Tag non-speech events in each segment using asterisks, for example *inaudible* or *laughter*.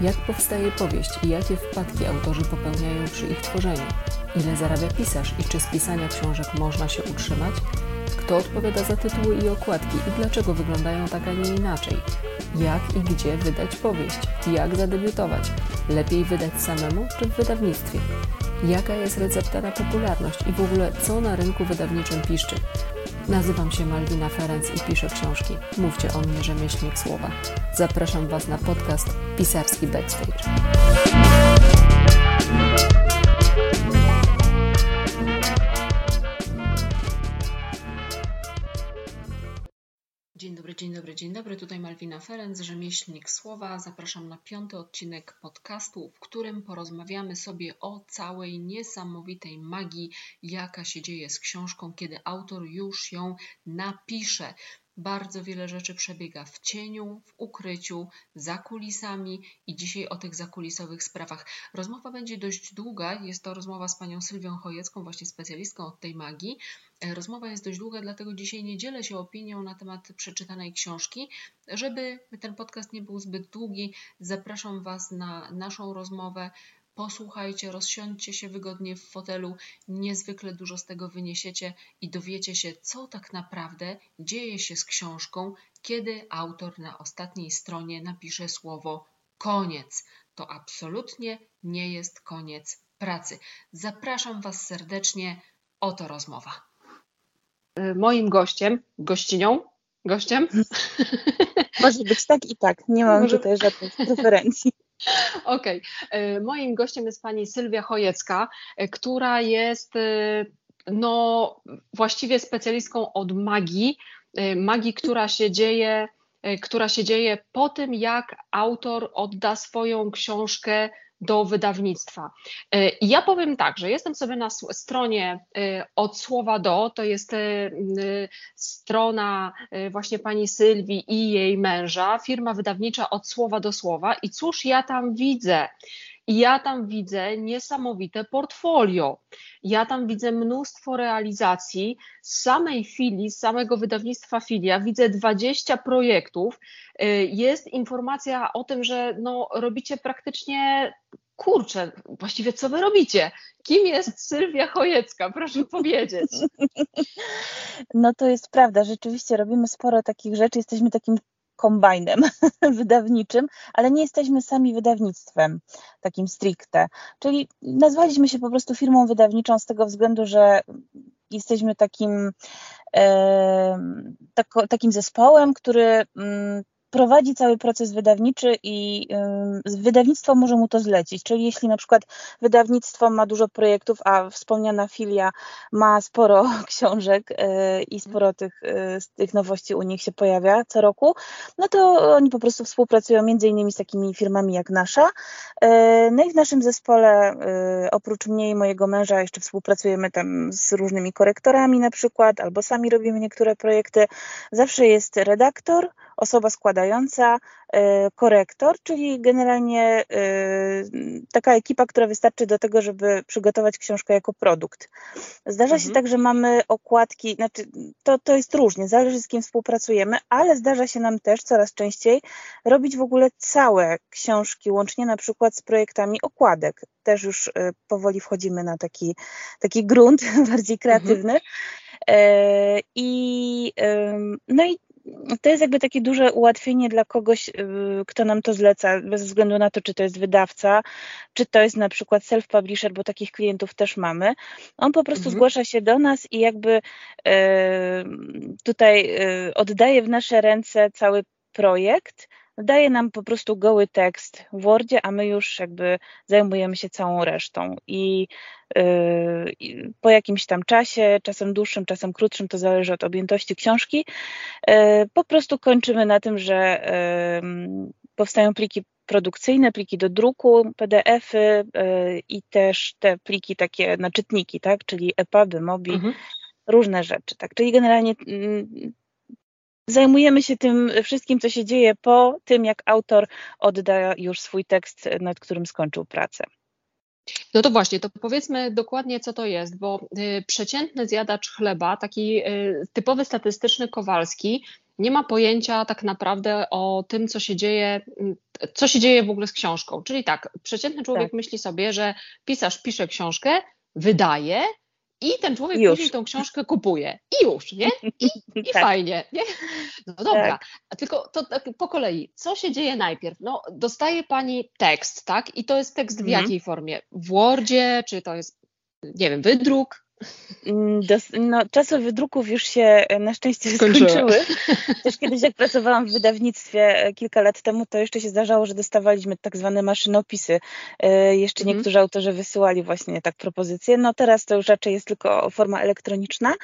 Jak powstaje powieść i jakie wpadki autorzy popełniają przy ich tworzeniu? Ile zarabia pisarz i czy z pisania książek można się utrzymać? Kto odpowiada za tytuły i okładki i dlaczego wyglądają tak, a nie inaczej? Jak i gdzie wydać powieść? Jak zadebiutować? Lepiej wydać samemu czy w wydawnictwie? Jaka jest recepta na popularność i w ogóle co na rynku wydawniczym piszczy? Nazywam się Malwina Ferenc i piszę książki. Mówcie o mnie rzemieślnik słowa. Zapraszam Was na podcast Pisarski Backstage. Malwina Ferenc, rzemieślnik słowa. Zapraszam na piąty odcinek podcastu, w którym porozmawiamy sobie o całej niesamowitej magii, jaka się dzieje z książką, kiedy autor już ją napisze. Bardzo wiele rzeczy przebiega w cieniu, w ukryciu, za kulisami i dzisiaj o tych zakulisowych sprawach. Rozmowa będzie dość długa. Jest to rozmowa z panią Sylwią Chojecką, właśnie specjalistką od tej magii. E, rozmowa jest dość długa, dlatego dzisiaj nie dzielę się opinią na temat przeczytanej książki. Żeby ten podcast nie był zbyt długi, zapraszam Was na naszą rozmowę posłuchajcie, rozsiądźcie się wygodnie w fotelu, niezwykle dużo z tego wyniesiecie i dowiecie się, co tak naprawdę dzieje się z książką, kiedy autor na ostatniej stronie napisze słowo koniec. To absolutnie nie jest koniec pracy. Zapraszam Was serdecznie, oto rozmowa. Y, moim gościem, gościnią, gościem? Może być tak i tak, nie mam Może... tutaj żadnych preferencji. Okej. Okay. Moim gościem jest pani Sylwia Chojecka, e, która jest e, no, właściwie specjalistką od magii, e, magii, która się dzieje która się dzieje po tym, jak autor odda swoją książkę do wydawnictwa. E, I ja powiem tak, że jestem sobie na stronie e, od słowa do, to jest e, strona właśnie pani Sylwii i jej męża, firma wydawnicza od słowa do słowa i cóż ja tam widzę? I ja tam widzę niesamowite portfolio. Ja tam widzę mnóstwo realizacji. Z samej filii, z samego wydawnictwa Filia widzę 20 projektów. Y, jest informacja o tym, że no, robicie praktycznie kurczę, właściwie co wy robicie? Kim jest Sylwia Chojecka? Proszę powiedzieć. *laughs* No to jest prawda, rzeczywiście robimy sporo takich rzeczy, jesteśmy takim kombajnem *laughs* wydawniczym, ale nie jesteśmy sami wydawnictwem takim stricte. Czyli nazwaliśmy się po prostu firmą wydawniczą z tego względu, że jesteśmy takim, e, tako, takim zespołem, który mm, prowadzi cały proces wydawniczy i wydawnictwo może mu to zlecić. Czyli jeśli na przykład wydawnictwo ma dużo projektów, a wspomniana filia ma sporo *laughs* książek y, i sporo tych, y, tych nowości u nich się pojawia co roku, no to oni po prostu współpracują między innymi z takimi firmami jak nasza. Y, no i w naszym zespole oprócz mnie i mojego męża jeszcze współpracujemy tam z różnymi korektorami na przykład, albo sami robimy niektóre projekty. Zawsze jest redaktor, osoba składająca, e, korektor, czyli generalnie e, taka ekipa, która wystarczy do tego, żeby przygotować książkę jako produkt. Zdarza mhm. się tak, że mamy okładki, znaczy to, to jest różnie, zależy z kim współpracujemy, ale zdarza się nam też coraz częściej robić w ogóle całe książki, łącznie na przykład z projektami okładek. Też już e, powoli wchodzimy na taki, taki grunt *laughs* bardziej kreatywny. Mhm. I, no i to jest jakby takie duże ułatwienie dla kogoś, y, kto nam to zleca, bez względu na to, czy to jest wydawca, czy to jest na przykład self-publisher, bo takich klientów też mamy. On po prostu mhm. zgłasza się do nas i jakby y, tutaj y, oddaje w nasze ręce cały projekt, daje nam po prostu goły tekst w Wordzie, a my już jakby zajmujemy się całą resztą. I, yy, po jakimś tam czasie, czasem dłuższym, czasem krótszym, to zależy od objętości książki, yy, po prostu kończymy na tym, że yy, powstają pliki produkcyjne, pliki do druku, PDF-y yy, i też te pliki takie na czytniki, tak, czyli EPUBy, MOBI, mhm. różne rzeczy, tak, czyli generalnie mm, zajmujemy się tym wszystkim, co się dzieje po tym, jak autor odda już swój tekst, nad którym skończył pracę. No to właśnie, to powiedzmy dokładnie, co to jest, bo y, przeciętny zjadacz chleba, taki y, typowy statystyczny Kowalski, nie ma pojęcia tak naprawdę o tym, co się dzieje, co się dzieje w ogóle z książką. Czyli tak, przeciętny człowiek tak. myśli sobie, że pisarz pisze książkę, wydaje i ten człowiek już. później tą książkę kupuje. I już, nie? I, *laughs* i tak. fajnie, nie? No dobra, tak. tylko to tak po kolei. Co się dzieje najpierw? No, dostaje pani tekst, tak? I to jest tekst w mhm. jakiej formie? W Wordzie, czy to jest, nie wiem, wydruk? Mm, no, czasy wydruków już się e, na szczęście *laughs* Skończyły. skończyły. *laughs* Też kiedyś jak pracowałam w wydawnictwie e, kilka lat temu, to jeszcze się zdarzało, że dostawaliśmy tak zwane maszynopisy. E, jeszcze mhm. niektórzy autorzy wysyłali właśnie tak propozycje. No teraz to już raczej jest tylko forma elektroniczna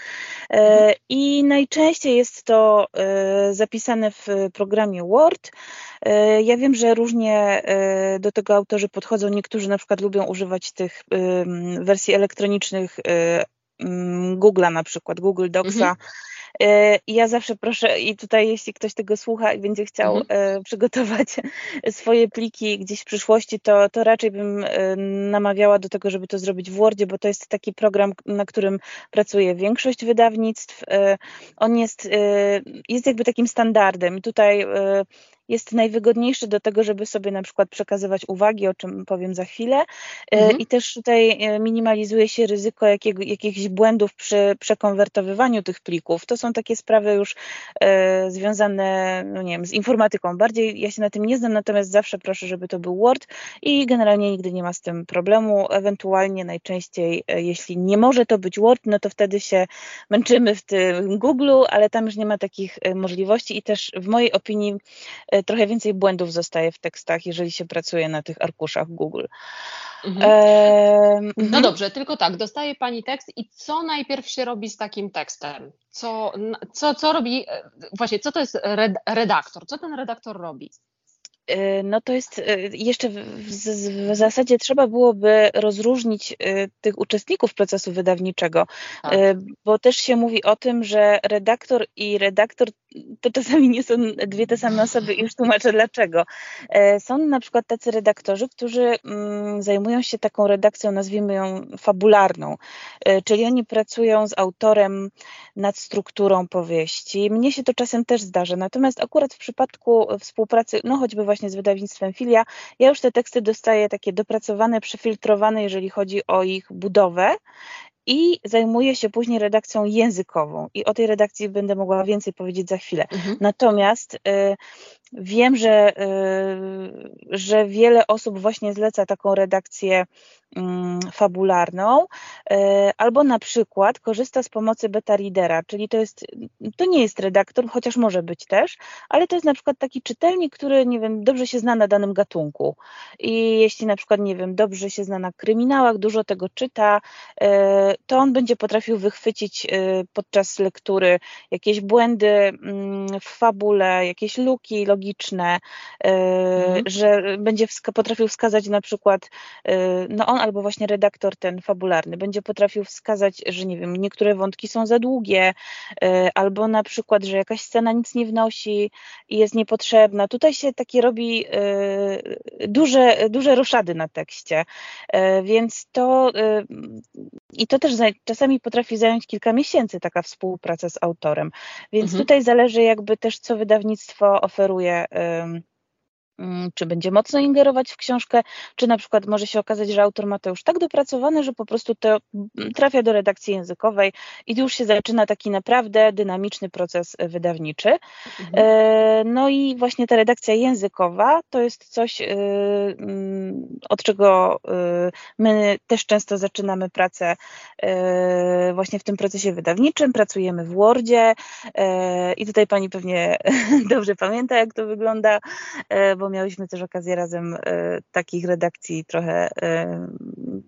mhm. i najczęściej jest to zapisane w programie Word. Ja wiem, że różnie do tego autorzy podchodzą. Niektórzy na przykład lubią używać tych wersji elektronicznych Mm, Google'a na przykład, Google Docsa. Mhm. E, ja zawsze proszę, i tutaj jeśli ktoś tego słucha i będzie chciał mhm. E, przygotować *laughs* swoje pliki gdzieś w przyszłości, to, to raczej bym e, namawiała do tego, żeby to zrobić w Wordzie, bo to jest taki program, na którym pracuje większość wydawnictw. On jest, jest jakby takim standardem. I tutaj jest najwygodniejszy do tego, żeby sobie na przykład przekazywać uwagi, o czym powiem za chwilę. E, mhm. I też tutaj e, minimalizuje się ryzyko jakiego, jakichś błędów przy przekonwertowywaniu tych plików. To są takie sprawy już e, związane, no nie wiem, z informatyką. Bardziej ja się na tym nie znam, natomiast zawsze proszę, żeby to był Word i generalnie nigdy nie ma z tym problemu. Ewentualnie najczęściej, e, jeśli nie może to być Word, no to wtedy się męczymy w tym Google, ale tam już nie ma takich możliwości i też w mojej opinii E, trochę więcej błędów zostaje w tekstach, jeżeli się pracuje na tych arkuszach Google. Mhm. E, no mhm. dobrze, tylko tak, dostaje Pani tekst i co najpierw się robi z takim tekstem? Co, co, co robi, e, właśnie, co to jest redaktor? Co ten redaktor robi? E, no to jest jeszcze w, w, zasadzie trzeba byłoby rozróżnić tych uczestników procesu wydawniczego, tak. bo też się mówi o tym, że redaktor i redaktor to czasami nie są dwie te same osoby i już tłumaczę dlaczego. E, są na przykład tacy redaktorzy, którzy mm, zajmują się taką redakcją, nazwijmy ją fabularną, e, czyli oni pracują z autorem nad strukturą powieści. Mnie się to czasem też zdarza, natomiast akurat w przypadku współpracy, no choćby właśnie z wydawnictwem Filia, ja już te teksty dostaję takie dopracowane, przefiltrowane, jeżeli chodzi o ich budowę i zajmuję się później redakcją językową i o tej redakcji będę mogła więcej powiedzieć za chwilę. Mhm. Natomiast y, wiem, że, y, że wiele osób właśnie zleca taką redakcję Mm, fabularną, e, albo na przykład korzysta z pomocy beta readera, czyli to jest, to nie jest redaktor, chociaż może być też, ale to jest na przykład taki czytelnik, który, nie wiem, dobrze się zna na danym gatunku. I jeśli na przykład, nie wiem, dobrze się zna na kryminałach, dużo tego czyta, e, to on będzie potrafił wychwycić podczas lektury jakieś błędy mm, w fabule, jakieś luki logiczne, mhm. że będzie potrafił wskazać na przykład, no on albo właśnie redaktor ten fabularny będzie potrafił wskazać, że nie wiem, niektóre wątki są za długie, e, albo na przykład, że jakaś scena nic nie wnosi i jest niepotrzebna. Tutaj się takie robi e, duże, duże roszady na tekście, e, więc to i to też czasami potrafi zająć kilka miesięcy taka współpraca z autorem, więc mhm. tutaj zależy jakby też co wydawnictwo oferuje Mm, czy będzie mocno ingerować w książkę, czy na przykład może się okazać, że autor ma to już tak dopracowane, że po prostu to mm, trafia do redakcji językowej i już się zaczyna taki naprawdę dynamiczny proces e, wydawniczy. Mhm. E, no i właśnie ta redakcja językowa to jest coś, e, mm, od czego my też często zaczynamy pracę właśnie w tym procesie wydawniczym, pracujemy w Wordzie i tutaj pani pewnie *laughs* dobrze pamięta, jak to wygląda, bo bo miałyśmy też okazję razem e, takich redakcji trochę e,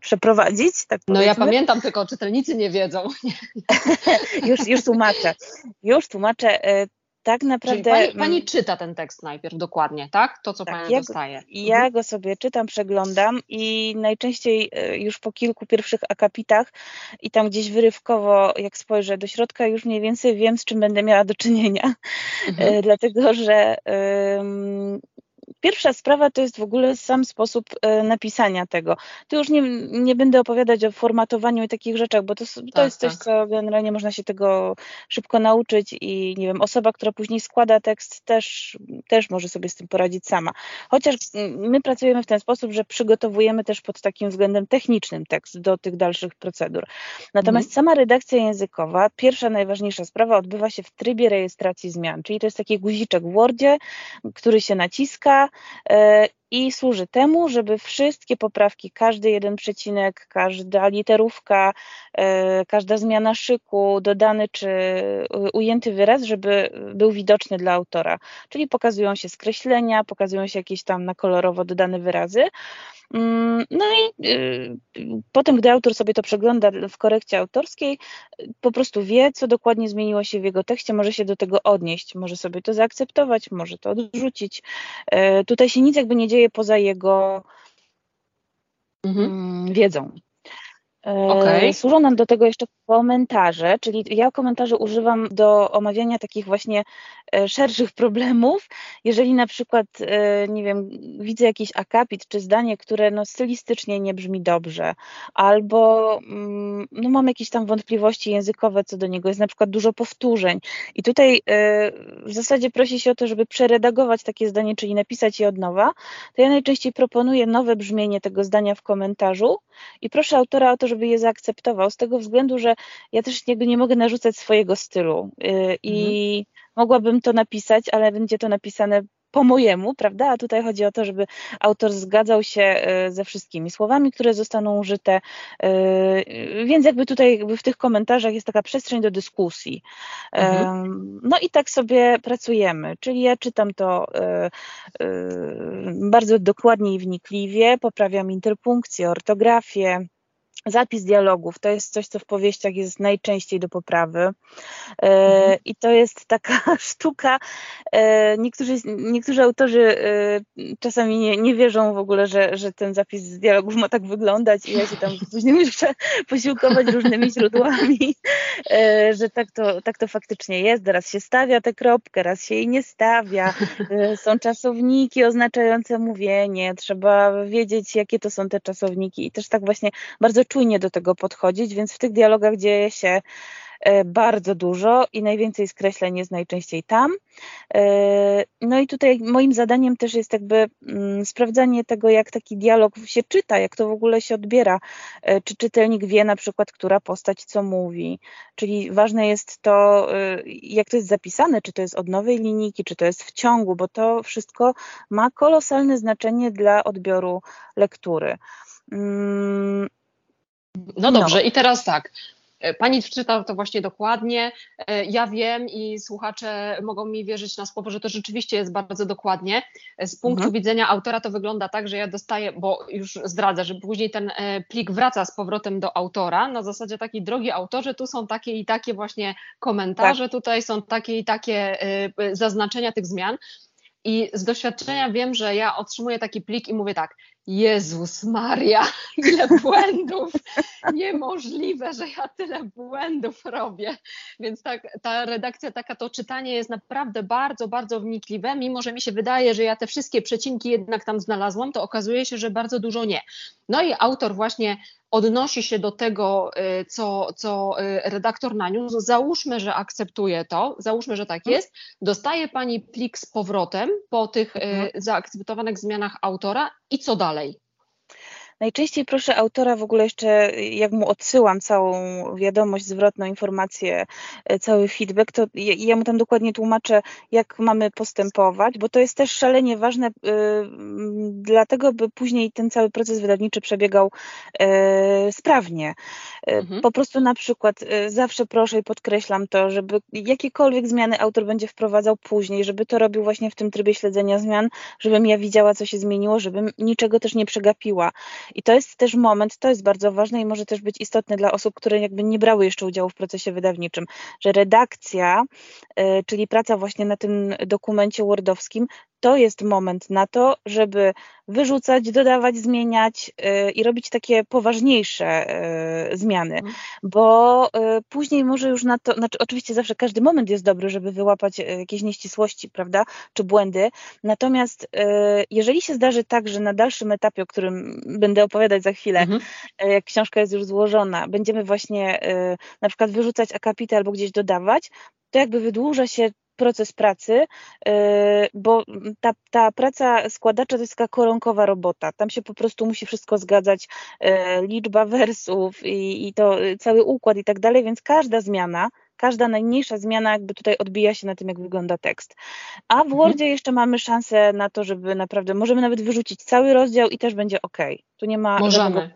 przeprowadzić. Tak no ja pamiętam, tylko czytelnicy nie wiedzą. *laughs* *laughs* już, już tłumaczę. Już tłumaczę e, tak naprawdę. Pani, pani, czyta ten tekst najpierw dokładnie, tak? To, co tak, Pani ja dostaje. Go, ja mhm. go sobie czytam, przeglądam i najczęściej już po kilku pierwszych akapitach i tam gdzieś wyrywkowo, jak spojrzę do środka, już mniej więcej wiem, z czym będę miała do czynienia. Mhm. Dlatego, że pierwsza sprawa to jest w ogóle sam sposób e, napisania tego. Tu już nie, nie będę opowiadać o formatowaniu i takich rzeczach, bo to, to tak, jest coś, tak. co generalnie można się tego szybko nauczyć i nie wiem, osoba, która później składa tekst też, też może sobie z tym poradzić sama. Chociaż my pracujemy w ten sposób, że przygotowujemy też pod takim względem technicznym tekst do tych dalszych procedur. Natomiast mhm. sama redakcja językowa, pierwsza najważniejsza sprawa odbywa się w trybie rejestracji zmian, czyli to jest taki guziczek w Wordzie, który się naciska e, i służy temu, żeby wszystkie poprawki, każdy jeden przecinek, każda literówka, e, każda zmiana szyku, dodany czy ujęty wyraz, żeby był widoczny dla autora. Czyli pokazują się skreślenia, pokazują się jakieś tam na kolorowo dodane wyrazy. Mm, no i y, potem, gdy autor sobie to przegląda w korekcie autorskiej, po prostu wie, co dokładnie zmieniło się w jego tekście, może się do tego odnieść, może sobie to zaakceptować, może to odrzucić. E, tutaj się nic jakby nie dzieje poza jego mhm. Mm, wiedzą. E, okay. Służą nam do tego jeszcze komentarze, czyli ja komentarze używam do omawiania takich właśnie e, szerszych problemów. Jeżeli na przykład, e, nie wiem, widzę jakiś akapit czy zdanie, które no stylistycznie nie brzmi dobrze, albo mm, no mam jakieś tam wątpliwości językowe co do niego, jest na przykład dużo powtórzeń i tutaj w zasadzie prosi się o to, żeby przeredagować takie zdanie, czyli napisać je od nowa, to ja najczęściej proponuję nowe brzmienie tego zdania w komentarzu i proszę autora o to, żeby je zaakceptował, z tego względu, że ja też jakby nie mogę narzucać swojego stylu y, i mhm. mogłabym to napisać, ale będzie to napisane po mojemu, prawda? A tutaj chodzi o to, żeby autor zgadzał się y, ze wszystkimi słowami, które zostaną użyte, y, więc jakby tutaj jakby w tych komentarzach jest taka przestrzeń do dyskusji. Mhm. No i tak sobie pracujemy, czyli ja czytam to bardzo dokładnie i wnikliwie, poprawiam interpunkcję, ortografię, Zapis dialogów to jest coś, co w powieściach jest najczęściej do poprawy. E, mhm. I to jest taka *laughs* sztuka. E, niektórzy, niektórzy autorzy e, czasami nie, nie wierzą w ogóle, że, że ten zapis dialogów ma tak wyglądać i ja się tam *laughs* później muszę posiłkować różnymi źródłami, że tak to, tak to faktycznie jest. Raz się stawia tę kropkę, raz się jej nie stawia. Są czasowniki oznaczające mówienie, trzeba wiedzieć, jakie to są te czasowniki i też tak właśnie bardzo czujnie do tego podchodzić, więc w tych dialogach dzieje się e, bardzo dużo i najwięcej skreśleń jest najczęściej tam. E, no i tutaj moim zadaniem też jest jakby mm, sprawdzanie tego, jak taki dialog się czyta, jak to w ogóle się odbiera, e, czy czytelnik wie na przykład, która postać co mówi, czyli ważne jest to, jak to jest zapisane, czy to jest od nowej linijki, czy to jest w ciągu, bo to wszystko ma kolosalne znaczenie dla odbioru lektury. No dobrze, no. i teraz tak. E, pani wczytał to właśnie dokładnie. E, ja wiem i słuchacze mogą mi wierzyć na słowo, że to rzeczywiście jest bardzo dokładnie. E, z punktu mhm. widzenia autora to wygląda tak, że ja dostaję, bo już zdradzę, że później ten plik wraca z powrotem do autora. Na zasadzie takiej, drogi autorze, tu są takie i takie właśnie komentarze, tak. tutaj są takie i takie zaznaczenia tych zmian. I z doświadczenia wiem, że ja otrzymuję taki plik i mówię tak, Jezus Maria, *laughs* ile błędów! Niemożliwe, że ja tyle błędów robię. Więc tak, ta redakcja, taka to czytanie jest naprawdę bardzo, bardzo wnikliwe. Mimo, że mi się wydaje, że ja te wszystkie przecinki jednak tam znalazłam, to okazuje się, że bardzo dużo nie. No i autor właśnie odnosi się do tego, y, co, co y, redaktor naniósł. Załóżmy, że akceptuje to, załóżmy, że tak jest. Dostaje pani plik z powrotem po tych y, mhm. zaakceptowanych zmianach autora i co dalej? عليه Najczęściej proszę autora w ogóle jeszcze, jak mu odsyłam całą wiadomość, zwrotną informację, e, cały feedback, to ja mu tam dokładnie tłumaczę, jak mamy postępować, bo to jest też szalenie ważne y, dlatego, by później ten cały proces wydawniczy przebiegał y, sprawnie. Mhm. Po prostu na przykład zawsze proszę i podkreślam to, żeby jakiekolwiek zmiany autor będzie wprowadzał później, żeby to robił właśnie w tym trybie śledzenia zmian, żebym ja widziała, co się zmieniło, żebym niczego też nie przegapiła. I to jest też moment, to jest bardzo ważne i może też być istotne dla osób, które jakby nie brały jeszcze udziału w procesie wydawniczym, że redakcja, y, czyli praca właśnie na tym dokumencie wordowskim to jest moment na to, żeby wyrzucać, dodawać, zmieniać yy, i robić takie poważniejsze yy, zmiany, mhm. bo yy, później może już na to, znaczy oczywiście zawsze każdy moment jest dobry, żeby wyłapać jakieś nieścisłości, prawda, czy błędy, natomiast jeżeli się zdarzy tak, że na dalszym etapie, o którym będę opowiadać za chwilę, mhm. jak książka jest już złożona, będziemy właśnie na przykład wyrzucać akapity albo gdzieś dodawać, to jakby wydłuża się proces pracy, y, bo ta, ta praca składacza to jest taka koronkowa robota. Tam się po prostu musi wszystko zgadzać, y, liczba wersów i, i to y, cały układ i tak dalej, więc każda zmiana każda najmniejsza zmiana jakby tutaj odbija się na tym, jak wygląda tekst. A w mhm. Wordzie jeszcze mamy szansę na to, żeby naprawdę, możemy nawet wyrzucić cały rozdział i też będzie ok. Tu nie ma Możemy.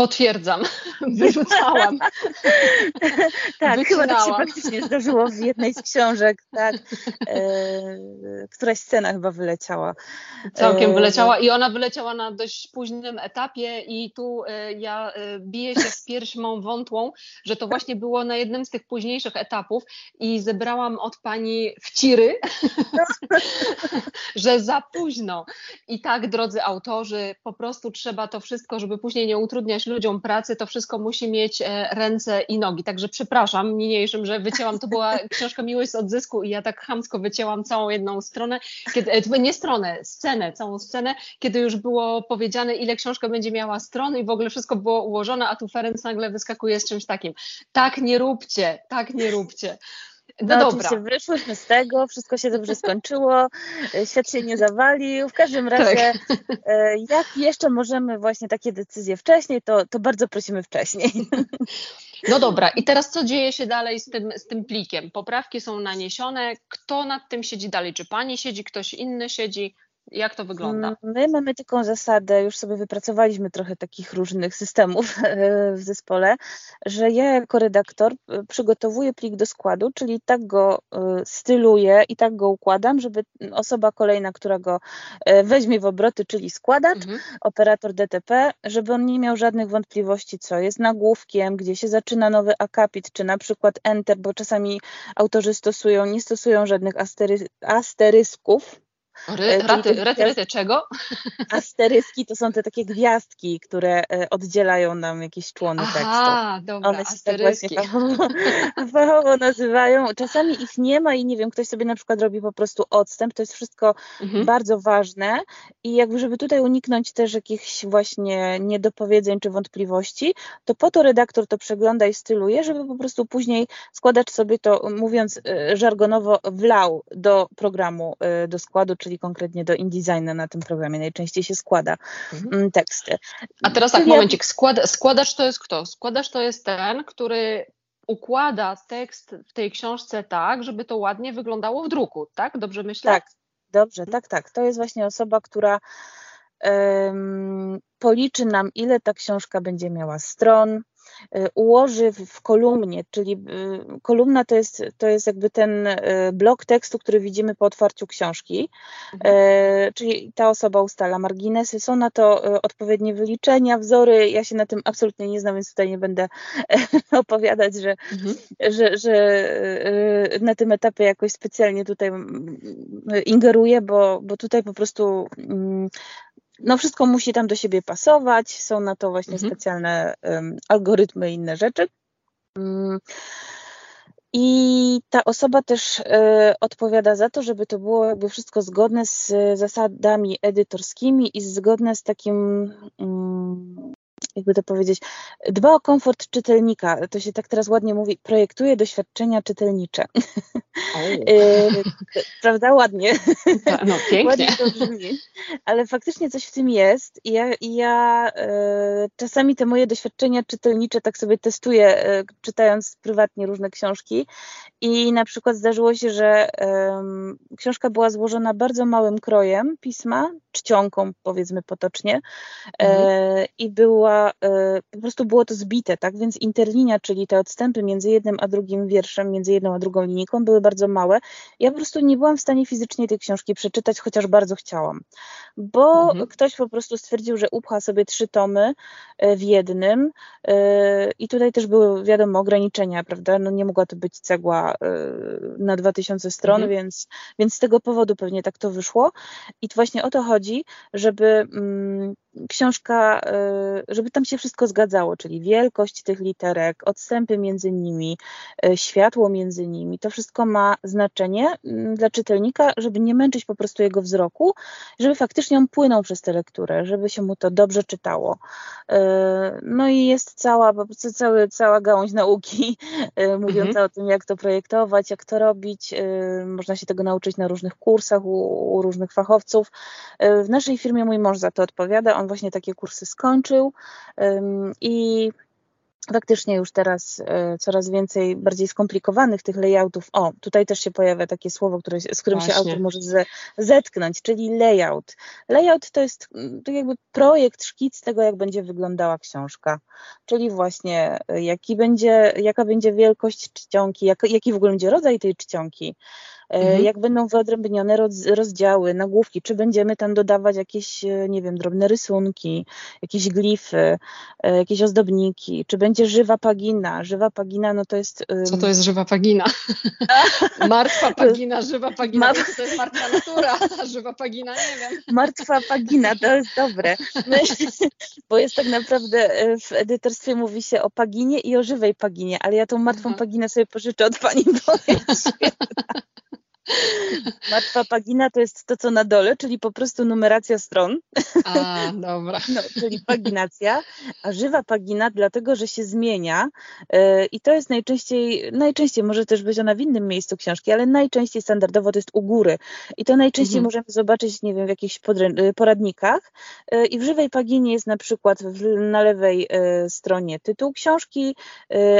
Potwierdzam, *laughs* wyrzucałam. *laughs* tak, Wycinałam. chyba tak się praktycznie zdarzyło w jednej z książek, tak. *laughs* E, któraś scena chyba wyleciała. Całkiem e, wyleciała i ona wyleciała na dość późnym etapie i tu e, ja e, biję się w pierś mą wątłą, że to właśnie było na jednym z tych późniejszych etapów i zebrałam od pani wciry, że za późno. I tak, drodzy autorzy, po prostu trzeba to wszystko, żeby później nie utrudniać ludziom pracy, to wszystko musi mieć e, ręce i nogi. Także przepraszam niniejszym, że wycięłam, to była *laughs* książka Miłość z odzysku i ja tak chamsko wycięłam całą jedną stronę, kiedy, e, nie stronę, scenę, całą scenę, kiedy już było powiedziane, ile książka będzie miała stron i w ogóle wszystko było ułożone, a tu Ferenc nagle wyskakuje z czymś takim. Tak nie róbcie, tak nie róbcie. No, no dobra. Wyszłyśmy z tego, wszystko się dobrze skończyło, e, świat się nie zawalił. W każdym razie, tak. Jak jeszcze możemy właśnie takie decyzje wcześniej, to, to bardzo prosimy wcześniej. No dobra, i teraz co dzieje się dalej z tym, z tym plikiem? Poprawki są naniesione. Kto nad tym siedzi dalej? Czy pani siedzi, ktoś inny siedzi? Jak to wygląda? Mm, my mamy taką zasadę, już sobie wypracowaliśmy trochę takich różnych systemów *laughs* e, w zespole, że ja jako redaktor e, przygotowuję plik do składu, czyli tak go e, styluję i tak go układam, żeby osoba kolejna, która go weźmie w obroty, czyli składacz, mhm. operator DTP, żeby on nie miał żadnych wątpliwości, co jest nagłówkiem, gdzie się zaczyna nowy akapit, czy na przykład enter, bo czasami autorzy stosują, nie stosują żadnych astery, asterysków, Ry, e, raty, raty, raty, czego? *laughs* Asteryski to są te takie gwiazdki, które e, oddzielają nam jakieś człony Aha, tekstu. A, dobra, One się asteryski. tak właśnie *laughs* fachowo nazywają. Czasami ich nie ma i nie wiem, ktoś sobie na przykład robi po prostu odstęp. To jest wszystko mhm. bardzo ważne i jakby żeby tutaj uniknąć też jakichś właśnie niedopowiedzeń czy wątpliwości, to po to redaktor to przegląda i styluje, żeby po prostu później składacz sobie to, mówiąc e, żargonowo, wlał do programu, do składu, czyli czyli konkretnie do InDesigna na tym programie najczęściej się składa mhm. Mm, teksty. A teraz tak, momencik, Składa, składacz to jest kto? Składacz to jest ten, który układa tekst w tej książce tak, żeby to ładnie wyglądało w druku, tak? Dobrze myślę? Tak, dobrze, tak, tak. To jest właśnie osoba, która um, policzy nam, ile ta książka będzie miała stron, ułoży w kolumnie, czyli y, kolumna to jest, to jest jakby ten y, blok tekstu, który widzimy po otwarciu książki, mhm. czyli ta osoba ustala marginesy, są na to odpowiednie wyliczenia, wzory, ja się na tym absolutnie nie znam, więc tutaj nie będę *laughs* opowiadać, że, mhm. że, że na tym etapie jakoś specjalnie tutaj mm, ingeruję, bo, bo tutaj po prostu mm, no wszystko musi tam do siebie pasować, są na to właśnie mhm. specjalne um, algorytmy i inne rzeczy. Um, i ta osoba też y, odpowiada za to, żeby to było jakby wszystko zgodne z zasadami edytorskimi i zgodne z takim um, jakby to powiedzieć, dba o komfort czytelnika. To się tak teraz ładnie mówi, projektuje doświadczenia czytelnicze. E, *laughs* prawda? Ładnie. No, *laughs* pięknie. ładnie to brzmi. Ale faktycznie coś w tym jest i ja, i ja e, czasami te moje doświadczenia czytelnicze tak sobie testuję, e, czytając prywatnie różne książki i na przykład zdarzyło się, że książka była złożona bardzo małym krojem pisma, czcionką powiedzmy potocznie mhm. i była była, e, po prostu było to zbite, tak? Więc interlinia, czyli te odstępy między jednym a drugim wierszem, między jedną a drugą linijką były bardzo małe. Ja po prostu nie byłam w stanie fizycznie tej książki przeczytać, chociaż bardzo chciałam, bo mhm. ktoś po prostu stwierdził, że upcha sobie trzy tomy e, w jednym i tutaj też były, wiadomo, ograniczenia, prawda? No nie mogła to być cegła na 2000 stron, mhm. więc, więc z tego powodu pewnie tak to wyszło. I właśnie o to chodzi, żeby mm, książka, e, żeby tam się wszystko zgadzało, czyli wielkość tych literek, odstępy między nimi, e, światło między nimi, to wszystko ma znaczenie mm, dla czytelnika, żeby nie męczyć po prostu jego wzroku, żeby faktycznie on płynął przez tę lekturę, żeby się mu to dobrze czytało. E, no i jest cała, po prostu cały, cała gałąź nauki mówiąca mhm. o tym, jak to projektować, jak to robić. Można się tego nauczyć na różnych kursach u, u różnych fachowców. W naszej firmie mój mąż za to odpowiada, on właśnie takie kursy skończył i faktycznie już teraz e, coraz więcej bardziej skomplikowanych tych layoutów. O, tutaj też się pojawia takie słowo, które, z którym Właśnie. się autor może ze, zetknąć, czyli layout. Layout to jest to jakby projekt, szkic tego, jak będzie wyglądała książka. Czyli właśnie e, jaki będzie, jaka będzie wielkość czcionki, jak, jaki w ogóle będzie rodzaj tej czcionki, mhm. jak będą wyodrębnione rozdziały, nagłówki, czy będziemy tam dodawać jakieś, e, nie wiem, drobne rysunki, jakieś glify, e, jakieś ozdobniki, czy będzie żywa pagina. Żywa pagina, no to jest... Co to jest żywa pagina? *laughs* Martwa pagina, żywa pagina, Mar to jest martwa natura, a żywa pagina, nie wiem. *laughs* Martwa pagina, to jest dobre, *laughs* bo jest tak naprawdę w edytorstwie mówi się o paginie i o żywej paginie, ale ja tą martwą Aha. paginę sobie pożyczę od pani, bo jest *laughs* Martwa pagina to jest to, co na dole, czyli po prostu numeracja stron. A, dobra. *laughs* No, czyli paginacja, a żywa pagina dlatego, że się zmienia yy, i to jest najczęściej, najczęściej może też być ona w innym miejscu książki, ale najczęściej standardowo to jest u góry i to najczęściej mhm. możemy zobaczyć, nie wiem, w jakichś y, poradnikach yy, i w żywej paginie jest na przykład w, na lewej yy, stronie tytuł książki,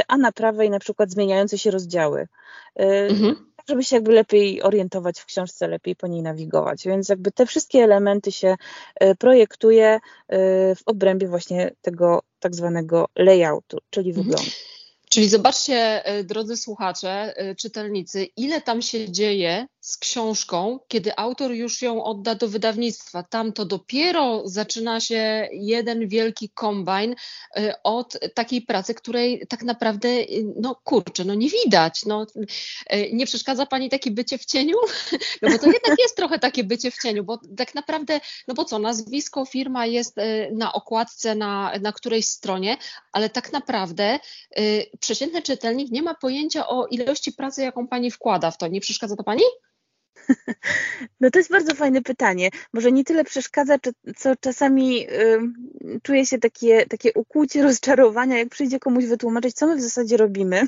a na prawej na przykład zmieniające się rozdziały. Mhm żeby się jakby lepiej orientować w książce, lepiej po niej nawigować. Więc jakby te wszystkie elementy się e, projektuje e, w obrębie właśnie tego tak zwanego layoutu, czyli mhm. wyglądu. Czyli zobaczcie, e, drodzy słuchacze, czytelnicy, ile tam się dzieje z książką, kiedy autor już ją odda do wydawnictwa. Tam to dopiero zaczyna się jeden wielki kombajn y, od takiej pracy, której tak naprawdę, y, no kurczę, no nie widać. No, y, nie przeszkadza Pani takie bycie w cieniu? *laughs* No bo to jednak jest trochę takie bycie w cieniu, bo tak naprawdę, no bo co, nazwisko, firma jest na okładce na, na którejś stronie, ale tak naprawdę przeciętny czytelnik nie ma pojęcia o ilości pracy, jaką Pani wkłada w to. Nie przeszkadza to Pani? No to jest bardzo fajne pytanie. Może nie tyle przeszkadza, co czasami y, czuje się takie, takie ukłucie rozczarowania, jak przyjdzie komuś wytłumaczyć, co my w zasadzie robimy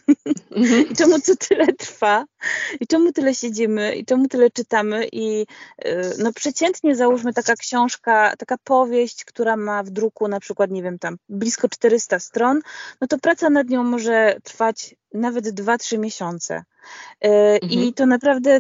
mhm. i czemu to tyle trwa i czemu tyle siedzimy i czemu tyle czytamy i y, no przeciętnie załóżmy taka książka, taka powieść, która ma w druku na przykład, nie wiem, tam blisko 400 stron, no to praca nad nią może trwać nawet 2-3 miesiące. E, mhm. I to naprawdę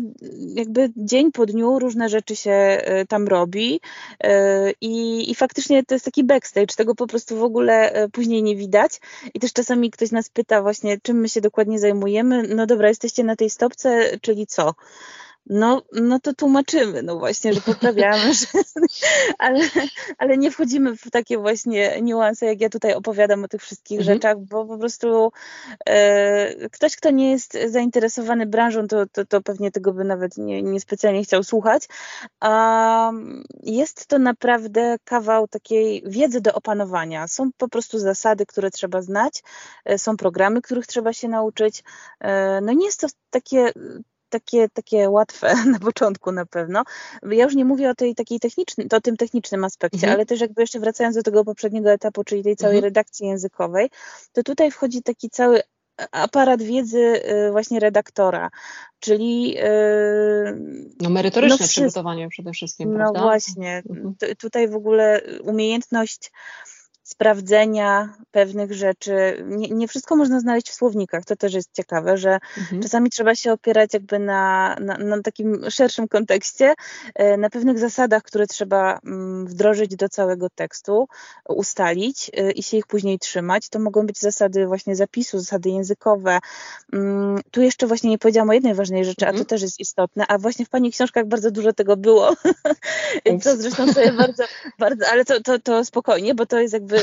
jakby dzień po dniu różne rzeczy się e, tam robi e, i, i faktycznie to jest taki backstage, tego po prostu w ogóle później nie widać i też czasami ktoś nas pyta właśnie, czym my się dokładnie zajmujemy. No dobra, jesteście na tej stopce, czyli co? No, no to tłumaczymy, no właśnie, że poprawiamy, że, ale, ale nie wchodzimy w takie właśnie niuanse, jak ja tutaj opowiadam o tych wszystkich mhm. rzeczach, bo po prostu e, ktoś, kto nie jest zainteresowany branżą, to, to, to pewnie tego by nawet nie, nie specjalnie chciał słuchać. A jest to naprawdę kawał takiej wiedzy do opanowania. Są po prostu zasady, które trzeba znać, e, są programy, których trzeba się nauczyć. E, no nie jest to takie takie, takie łatwe *laughs* na początku na pewno. Ja już nie mówię o tej takiej technicznej, o tym technicznym aspekcie, mhm. ale też jakby jeszcze wracając do tego poprzedniego etapu, czyli tej całej mhm. redakcji językowej, to tutaj wchodzi taki cały aparat wiedzy y, właśnie redaktora, czyli y, no merytoryczne no, przygotowanie przede wszystkim, No właśnie, mhm. tutaj w ogóle umiejętność sprawdzenia pewnych rzeczy. Nie, nie, wszystko można znaleźć w słownikach, to też jest ciekawe, że mhm. czasami trzeba się opierać jakby na, na, na, takim szerszym kontekście, e, na pewnych zasadach, które trzeba mm, wdrożyć do całego tekstu, ustalić e, i się ich później trzymać. To mogą być zasady właśnie zapisu, zasady językowe. Mm, tu jeszcze właśnie nie powiedziałam o jednej ważnej rzeczy, mhm. a to też jest istotne, a właśnie w Pani książkach bardzo dużo tego było, *laughs* co zresztą sobie bardzo, bardzo ale to, to, to spokojnie, bo to jest jakby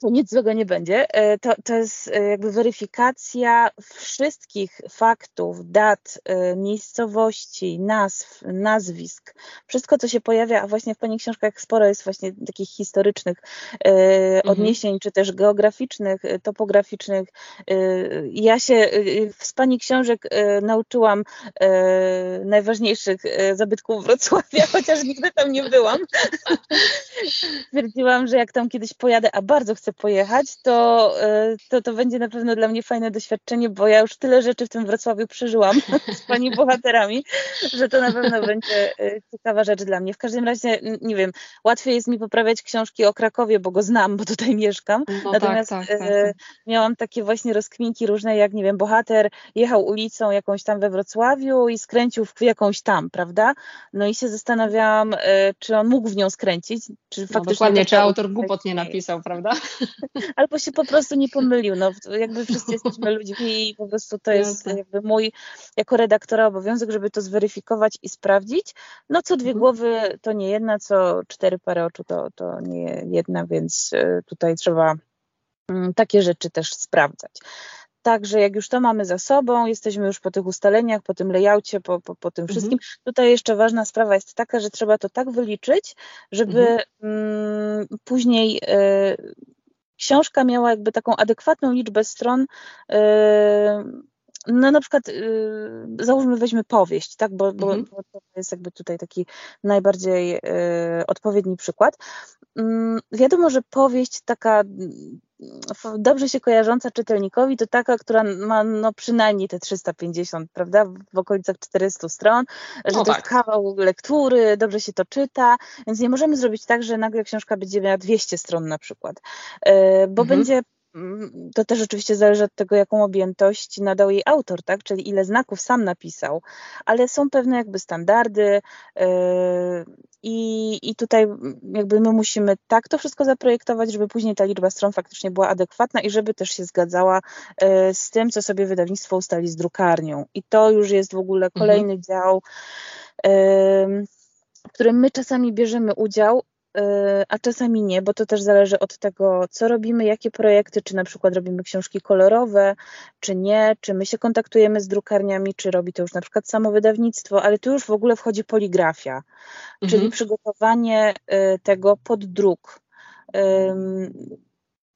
to nic złego nie będzie. E, to, to jest e, jakby weryfikacja wszystkich faktów, dat, e, miejscowości, nazw, nazwisk. Wszystko, co się pojawia, a właśnie w Pani książkach sporo jest właśnie takich historycznych mhm. odniesień, czy też geograficznych, topograficznych. Ja się z Pani książek nauczyłam najważniejszych zabytków Wrocławia, *laughs* chociaż nigdy tam nie byłam. *laughs* Stwierdziłam, że jak tam kiedyś pojadę, a bardzo chcę pojechać, to, e, to, to będzie na pewno dla mnie fajne doświadczenie, bo ja już tyle rzeczy w tym Wrocławiu przeżyłam *laughs* z pani bohaterami, że to na pewno będzie e, ciekawa rzecz dla mnie. W każdym razie, nie wiem, łatwiej jest mi poprawiać książki o Krakowie, bo go znam, bo tutaj mieszkam. No tak, Natomiast tak, tak, tak. miałam takie właśnie rozkminki różne, jak nie wiem, bohater jechał ulicą jakąś tam we Wrocławiu i skręcił w jakąś tam, prawda? No i się zastanawiałam, czy on mógł w nią skręcić, czy no faktycznie... Dokładnie, czy autor głupot nie napisał, prawda? *laughs* Albo się po prostu nie pomylił. No, jakby wszyscy *laughs* jesteśmy ludźmi i po prostu to jest jakby mój jako redaktora obowiązek, żeby to zweryfikować i sprawdzić. No co dwie mhm. głowy to nie jedna, co cztery pary oczu to, to nie jedna, więc e, tutaj trzeba mm, takie rzeczy też sprawdzać. Także jak już to mamy za sobą, jesteśmy już po tych ustaleniach, po tym layoutie, po, po, po tym mhm. wszystkim. Tutaj jeszcze ważna sprawa jest taka, że trzeba to tak wyliczyć, żeby mhm. mm, później y, książka miała jakby taką adekwatną liczbę stron. Y, no na przykład y, załóżmy weźmy powieść, tak, bo, mhm. bo, to jest jakby tutaj taki najbardziej y, odpowiedni przykład. Y, wiadomo, że powieść taka dobrze się kojarząca czytelnikowi, to taka, która ma no, przynajmniej te 350, prawda, w okolicach 400 stron, że no to tak. jest kawał lektury, dobrze się to czyta, więc nie możemy zrobić tak, że nagle książka będzie miała 200 stron na przykład, e, bo mhm. będzie to też oczywiście zależy od tego, jaką objętość nadał jej autor, tak? czyli ile znaków sam napisał, ale są pewne jakby standardy yy, i, i tutaj jakby my musimy tak to wszystko zaprojektować, żeby później ta liczba stron faktycznie była adekwatna i żeby też się zgadzała yy, z tym, co sobie wydawnictwo ustali z drukarnią. I to już jest w ogóle mhm. kolejny mhm. dział, yy, w którym my czasami bierzemy udział, a czasami nie, bo to też zależy od tego, co robimy, jakie projekty, czy na przykład robimy książki kolorowe, czy nie, czy my się kontaktujemy z drukarniami, czy robi to już na przykład samo wydawnictwo, ale tu już w ogóle wchodzi poligrafia, mhm. czyli przygotowanie y, tego pod druk.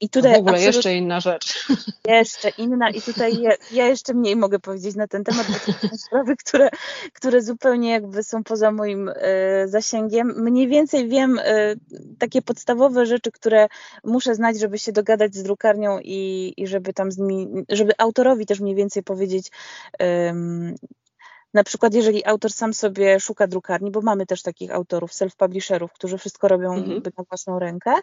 I tutaj w ogóle jeszcze inna rzecz. *laughs* Jeszcze inna i tutaj ja, ja, jeszcze mniej mogę powiedzieć na ten temat, bo to są *laughs* sprawy, które, które zupełnie jakby są poza moim e, zasięgiem. Mniej więcej wiem e, takie podstawowe rzeczy, które muszę znać, żeby się dogadać z drukarnią i, i żeby tam z nimi, żeby autorowi też mniej więcej powiedzieć, na przykład, jeżeli autor sam sobie szuka drukarni, bo mamy też takich autorów, self-publisherów, którzy wszystko robią mhm. na własną rękę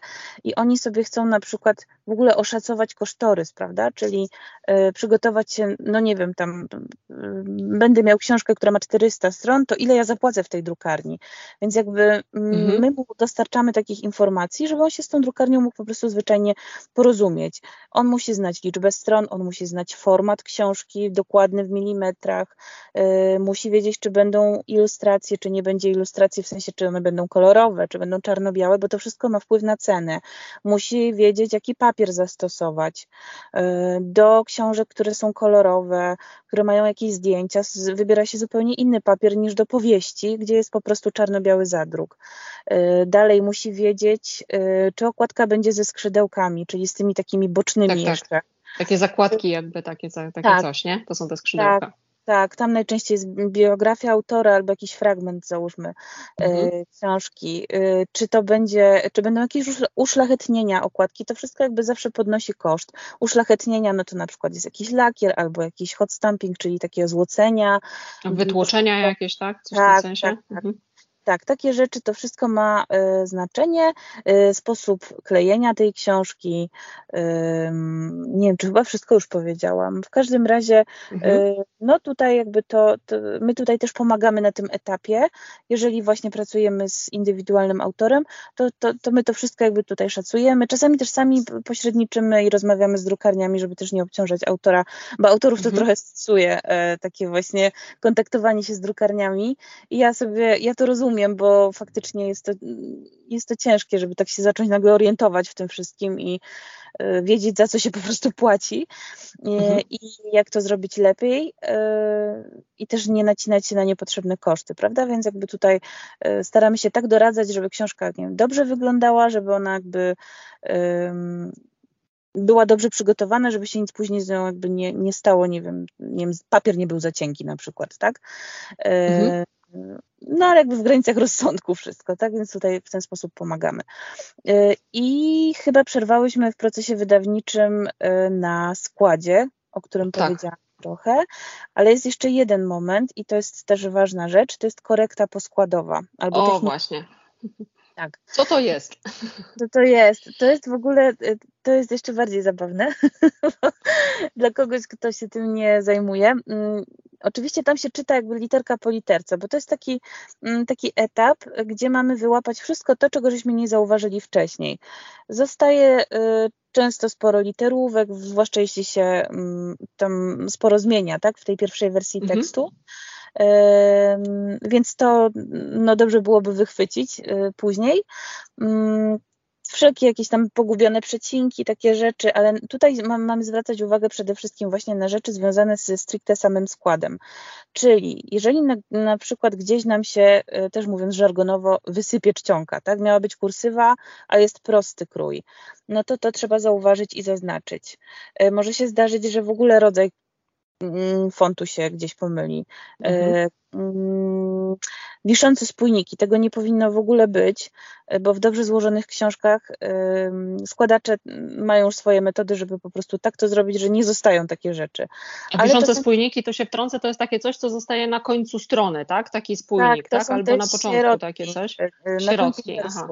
i oni sobie chcą na przykład w ogóle oszacować kosztorys, prawda? Czyli y, przygotować się, no nie wiem, tam y, będę miał książkę, która ma 400 stron, to ile ja zapłacę w tej drukarni? Więc jakby mm, mhm. my mu dostarczamy takich informacji, żeby on się z tą drukarnią mógł po prostu zwyczajnie porozumieć. On musi znać liczbę stron, on musi znać format książki, dokładny w milimetrach, y, musi wiedzieć, czy będą ilustracje, czy nie będzie ilustracji, w sensie, czy one będą kolorowe, czy będą czarno-białe, bo to wszystko ma wpływ na cenę. Musi wiedzieć, jaki papier zastosować. E, do książek, które są kolorowe, które mają jakieś zdjęcia, wybiera się zupełnie inny papier niż do powieści, gdzie jest po prostu czarno-biały zadruk. E, dalej musi wiedzieć, e, czy okładka będzie ze skrzydełkami, czyli z tymi takimi bocznymi tak, tak. jeszcze. Tak. Takie zakładki jakby, takie, takie tak, coś, nie? To są te skrzydełka. Tak. Tak, tam najczęściej jest biografia autora albo jakiś fragment, załóżmy, e, mhm. książki. E, czy to będzie, czy będą jakieś uszlachetnienia okładki, to wszystko jakby zawsze podnosi koszt. Uszlachetnienia, no to na przykład jest jakiś lakier albo jakiś hot stamping, czyli takie złocenia. Wytłoczenia jakieś, tak? Coś tak, w tym sensie? Tak, tak. Mhm. Tak, takie rzeczy to wszystko ma y, znaczenie. Y, sposób klejenia tej książki, y, nie wiem, czy chyba wszystko już powiedziałam. W każdym razie, mhm. no tutaj jakby to, to, my tutaj też pomagamy na tym etapie. Jeżeli właśnie pracujemy z indywidualnym autorem, to, to, to my to wszystko jakby tutaj szacujemy. Czasami też sami pośredniczymy i rozmawiamy z drukarniami, żeby też nie obciążać autora, bo autorów to mhm. trochę stresuje, e, takie właśnie kontaktowanie się z drukarniami. I ja sobie, ja to rozumiem rozumiem, bo faktycznie jest to, jest to ciężkie, żeby tak się zacząć nagle orientować w tym wszystkim i y, wiedzieć, za co się po prostu płaci mhm. i jak to zrobić lepiej y, i też nie nacinać się na niepotrzebne koszty, prawda? Więc jakby tutaj staramy się tak doradzać, żeby książka nie wiem, dobrze wyglądała, żeby ona jakby była dobrze przygotowana, żeby się nic później z nią jakby nie, nie stało, nie wiem, nie wiem, papier nie był za cienki na przykład, tak? Mhm no ale jakby w granicach rozsądku wszystko, tak? Więc tutaj w ten sposób pomagamy. Y, I chyba przerwałyśmy w procesie wydawniczym y, na składzie, o którym tak. powiedziałam trochę, ale jest jeszcze jeden moment i to jest też ważna rzecz, to jest korekta poskładowa. Albo o, technika. właśnie. Tak. Co to jest? *laughs* Co to jest? To jest w ogóle, y, to jest jeszcze bardziej zabawne *laughs* dla kogoś, kto się tym nie zajmuje. Mm, oczywiście tam się czyta jakby literka po literce, bo to jest taki, mm, taki etap, gdzie mamy wyłapać wszystko to, czego żeśmy nie zauważyli wcześniej. Zostaje y, często sporo literówek, zwłaszcza jeśli się mm, tam sporo zmienia tak, w tej pierwszej wersji mhm. tekstu. Więc to no, dobrze byłoby wychwycić y, później. Mm, wszelkie jakieś tam pogubione przecinki, takie rzeczy, ale tutaj mamy zwracać uwagę przede wszystkim właśnie na rzeczy związane ze stricte samym składem. Czyli jeżeli na, na przykład gdzieś nam się, y, też mówiąc żargonowo, wysypie czcionka, tak? Miała być kursywa, a jest prosty krój, no to to trzeba zauważyć i zaznaczyć. Y, może się zdarzyć, że w ogóle rodzaj fontu się gdzieś pomyli. Mhm. E, mm, wiszące spójniki, tego nie powinno w ogóle być, e, bo w dobrze złożonych książkach składacze mają już swoje metody, żeby po prostu tak to zrobić, że nie zostają takie rzeczy. A wiszące są... spójniki, to się wtrącę, to jest takie coś, co zostaje na końcu strony, tak? Taki spójnik, tak? tak? Albo na początku takie coś? E, Środki, aha.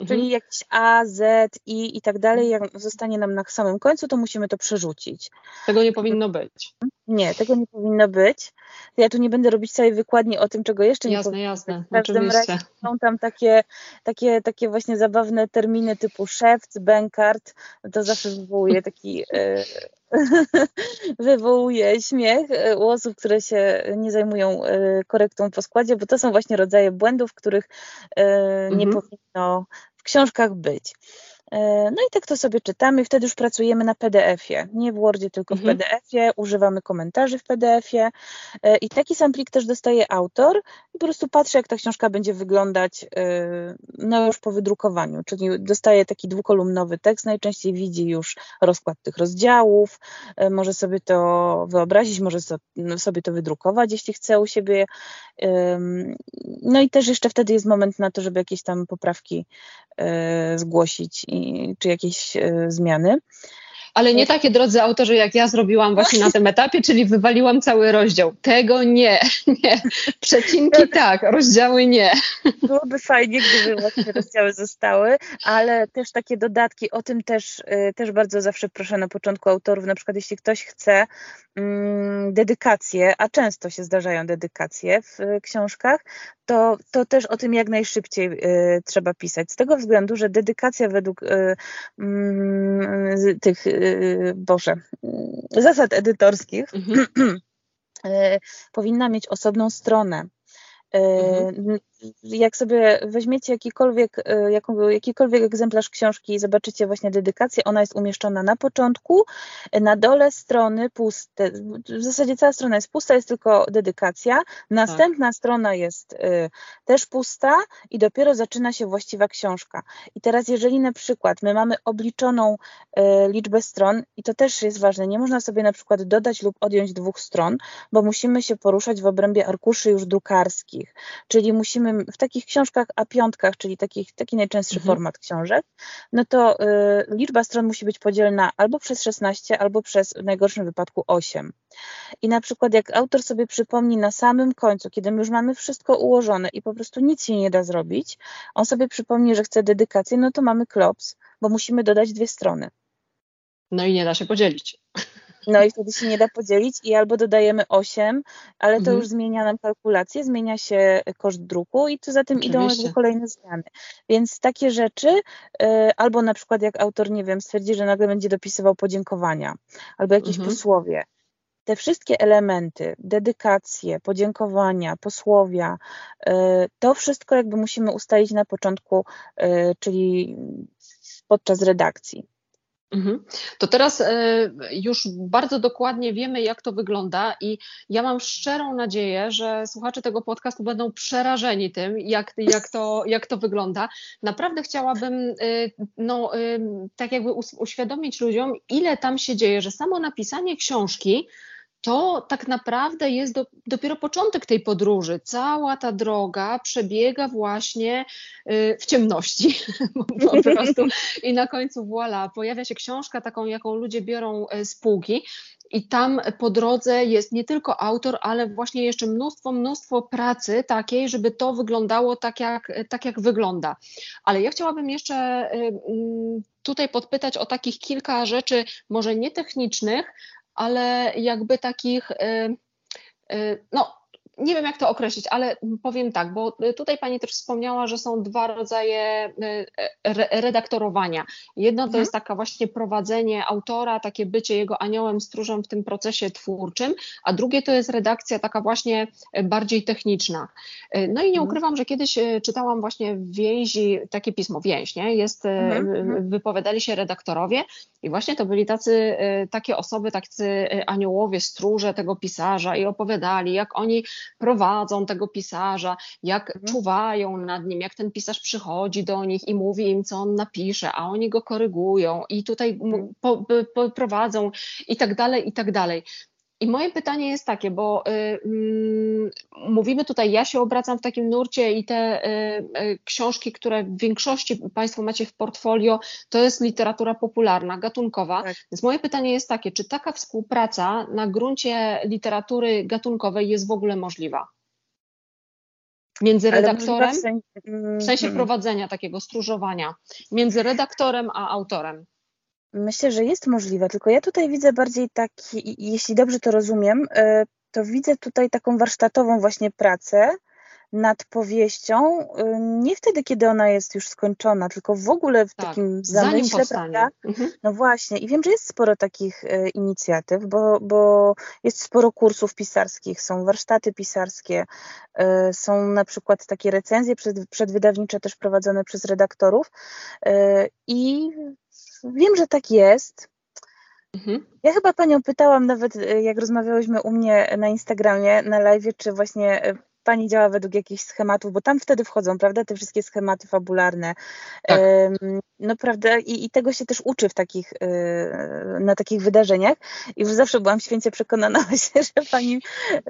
Mhm. Czyli jakieś A, Z, I i tak dalej, jak zostanie nam na samym końcu, to musimy to przerzucić. Tego nie powinno być. Nie, tego nie powinno być. Ja tu nie będę robić całej wykładni o tym, czego jeszcze jasne, nie powinno jasne, być. W każdym oczywiście. razie są tam takie, takie, takie właśnie zabawne terminy typu szewc, bankart. To zawsze wywołuje *laughs* taki... E, *laughs* wywołuje śmiech e, u osób, które się nie zajmują e, korektą po składzie, bo to są właśnie rodzaje błędów, których nie mhm. powinno w książkach być. E, no i tak to sobie czytamy, wtedy już pracujemy na PDF-ie, nie w Wordzie, tylko mhm. w PDF-ie, używamy komentarzy w PDF-ie e, i taki sam plik też dostaje autor. I po prostu patrzę, jak ta książka będzie wyglądać e, no już po wydrukowaniu, czyli dostaje taki dwukolumnowy tekst, najczęściej widzi już rozkład tych rozdziałów, może sobie to wyobrazić, może no, sobie to wydrukować, jeśli chce u siebie. No i też jeszcze wtedy jest moment na to, żeby jakieś tam poprawki zgłosić i, czy jakieś e, zmiany. Ale nie takie, drodzy autorzy, jak ja zrobiłam właśnie na tym etapie, czyli wywaliłam cały rozdział. Tego nie, *laughs* nie. Przecinki tak, rozdziały nie. Byłoby fajnie, gdyby właśnie rozdziały zostały, ale też takie dodatki, o tym też, e, też bardzo zawsze proszę na początku autorów, na przykład jeśli ktoś chce mm, dedykacje, a często się zdarzają dedykacje w e, książkach, to, to też o tym jak najszybciej y, trzeba pisać. Z tego względu, że dedykacja według y, y, tych, Boże, zasad edytorskich mhm. *clears throat* powinna mieć osobną stronę. Mhm. Jak sobie weźmiecie jakikolwiek, jakikolwiek egzemplarz książki i zobaczycie właśnie dedykację, ona jest umieszczona na początku, na dole strony puste, w zasadzie cała strona jest pusta, jest tylko dedykacja, następna tak. strona jest też pusta i dopiero zaczyna się właściwa książka. I teraz jeżeli na przykład my mamy obliczoną liczbę stron i to też jest ważne, nie można sobie na przykład dodać lub odjąć dwóch stron, bo musimy się poruszać w obrębie arkuszy już drukarskich, czyli musimy w takich książkach A5, czyli takich, taki najczęstszy mhm. format książek, no to y, liczba stron musi być podzielna albo przez 16, albo przez w najgorszym wypadku 8. I na przykład jak autor sobie przypomni na samym końcu, kiedy my już mamy wszystko ułożone i po prostu nic się nie da zrobić, on sobie przypomni, że chce dedykację, no to mamy klops, bo musimy dodać dwie strony. No i nie da się podzielić. No i wtedy się nie da podzielić i albo dodajemy 8, ale to mhm. już zmienia nam kalkulację, zmienia się koszt druku i tu za tym Oczywiście. idą jakby kolejne zmiany. Więc takie rzeczy, y, albo na przykład jak autor, nie wiem, stwierdzi, że nagle będzie dopisywał podziękowania, albo jakieś mhm. posłowie, te wszystkie elementy, dedykacje, podziękowania, posłowia, y, to wszystko jakby musimy ustalić na początku, y, czyli podczas redakcji. Mhm. To teraz e, już bardzo dokładnie wiemy, jak to wygląda, i ja mam szczerą nadzieję, że słuchacze tego podcastu będą przerażeni tym, jak, jak, to, jak to wygląda. Naprawdę chciałabym e, no, e, tak jakby uświadomić ludziom, ile tam się dzieje, że samo napisanie książki to tak naprawdę jest do, dopiero początek tej podróży. Cała ta droga przebiega właśnie y, w ciemności *laughs* po prostu. I na końcu voilà, pojawia się książka taką, jaką ludzie biorą e, z półki. I tam po drodze jest nie tylko autor, ale właśnie jeszcze mnóstwo, mnóstwo pracy takiej, żeby to wyglądało tak jak, tak, jak wygląda. Ale ja chciałabym jeszcze y, mm, tutaj podpytać o takich kilka rzeczy, może nie technicznych, ale jakby takich, y, y, no nie wiem jak to określić, ale powiem tak, bo tutaj Pani też wspomniała, że są dwa rodzaje y, redaktorowania. Jedno to mhm. jest taka właśnie prowadzenie autora, takie bycie jego aniołem, stróżem w tym procesie twórczym, a drugie to jest redakcja taka właśnie bardziej techniczna. No i nie mhm. ukrywam, że kiedyś czytałam właśnie w więzi, takie pismo Więź, nie? Jest, mhm. mhm. wypowiadali się redaktorowie i właśnie to byli tacy, takie osoby, tacy aniołowie, stróże tego pisarza i opowiadali, jak oni prowadzą tego pisarza, jak mhm. czuwają nad nim, jak ten pisarz przychodzi do nich i mówi im, co on napisze, a oni go korygują i tutaj mhm. po, po, prowadzą i tak dalej, i tak dalej. I moje pytanie jest takie, bo y, y, mówimy tutaj, ja się obracam w takim nurcie i te y, y, książki, które w większości Państwo macie w portfolio, to jest literatura popularna, gatunkowa. Tak. Więc moje pytanie jest takie, czy taka współpraca na gruncie literatury gatunkowej jest w ogóle możliwa? Między redaktorem, w sensie, w sensie mm, prowadzenia takiego stróżowania, między redaktorem a autorem. Myślę, że jest możliwe, tylko ja tutaj widzę bardziej taki, jeśli dobrze to rozumiem, e, to widzę tutaj taką warsztatową właśnie pracę nad powieścią, e, nie wtedy, kiedy ona jest już skończona, tylko w ogóle w tak, takim zamyśle, prawda? Mhm. No właśnie, i wiem, że jest sporo takich e, inicjatyw, bo, bo jest sporo kursów pisarskich, są warsztaty pisarskie, są na przykład takie recenzje przed, przedwydawnicze też prowadzone przez redaktorów i wiem, że tak jest. Mhm. Ja chyba panią pytałam nawet, e, jak rozmawiałyśmy u mnie na Instagramie, na live, czy właśnie e, pani działa według jakichś schematów, bo tam wtedy wchodzą, prawda, te wszystkie schematy fabularne. Tak. No prawda, I, i, tego się też uczy w takich, y, na takich wydarzeniach. I już zawsze byłam święcie przekonana *laughs* się, że pani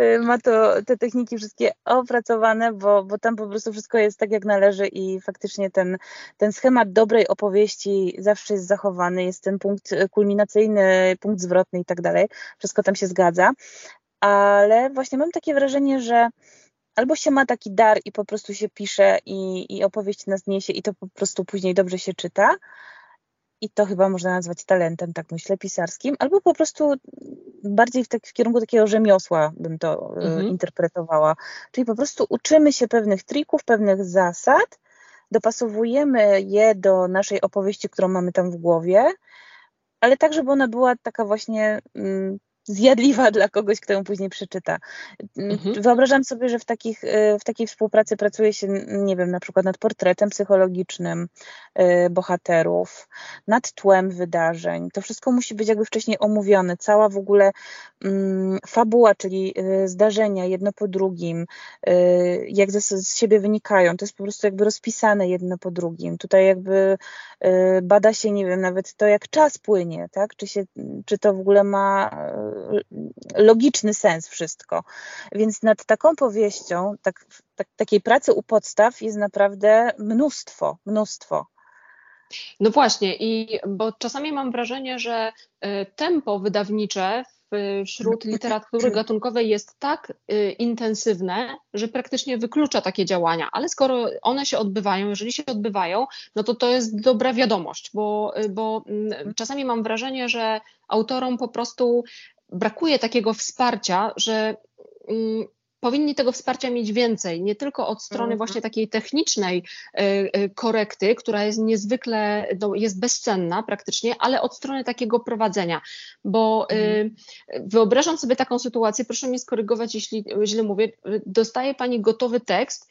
y, ma to, te techniki wszystkie opracowane, bo, bo tam po prostu wszystko jest tak, jak należy i faktycznie ten, ten schemat dobrej opowieści zawsze jest zachowany, jest ten punkt kulminacyjny, punkt zwrotny i tak dalej. Wszystko tam się zgadza. Ale właśnie mam takie wrażenie, że albo się ma taki dar i po prostu się pisze i, i opowieść nas niesie i to po prostu później dobrze się czyta. I to chyba można nazwać talentem, tak myślę, pisarskim, albo po prostu bardziej w, tak, w kierunku takiego rzemiosła bym to e, mhm. interpretowała. Czyli po prostu uczymy się pewnych trików, pewnych zasad, dopasowujemy je do naszej opowieści, którą mamy tam w głowie, ale tak, żeby ona była taka właśnie mm, zjadliwa dla kogoś, kto ją później przeczyta. Mhm. Wyobrażam sobie, że w, takich, y, w takiej współpracy pracuje się, nie wiem, na przykład nad portretem psychologicznym y, bohaterów, nad tłem wydarzeń. To wszystko musi być jakby wcześniej omówione. Cała w ogóle um, fabuła, czyli y, zdarzenia jedno po drugim, jak z siebie wynikają. To jest po prostu jakby rozpisane jedno po drugim. Tutaj jakby bada się, nie wiem, nawet to, jak czas płynie, tak? Czy, się, czy to w ogóle ma logiczny sens wszystko. Więc nad taką powieścią, tak, tak, takiej pracy u podstaw jest naprawdę mnóstwo, mnóstwo. No właśnie, i bo czasami mam wrażenie, że e, tempo wydawnicze wśród literatury gatunkowej jest tak y, intensywne, że praktycznie wyklucza takie działania, ale skoro one się odbywają, jeżeli się odbywają, no to to jest dobra wiadomość, bo, y, bo mm, czasami mam wrażenie, że autorom po prostu brakuje takiego wsparcia, że mm, powinni tego wsparcia mieć więcej, nie tylko od strony mhm. właśnie takiej technicznej e, e, korekty, która jest niezwykle, no, jest bezcenna praktycznie, ale od strony takiego prowadzenia, bo e, mhm. wyobrażam sobie taką sytuację, proszę mnie skorygować, jeśli źle mówię, dostaje Pani gotowy tekst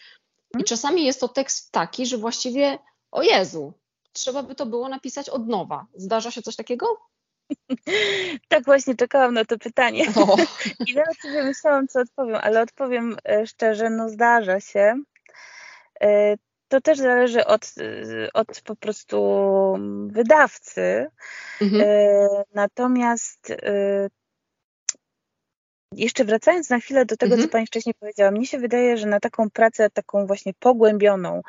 i mhm. czasami jest to tekst taki, że właściwie, o Jezu, trzeba by to było napisać od nowa. Zdarza się coś takiego? *laughs* Tak właśnie czekałam na to pytanie. *laughs* I nawet sobie myślałam, co odpowiem, ale odpowiem e, szczerze, no zdarza się. E, to też zależy od, e, od po prostu wydawcy. Mhm. Natomiast jeszcze wracając na chwilę do tego, mhm. co Pani wcześniej powiedziała, mnie się wydaje, że na taką pracę, taką właśnie pogłębioną,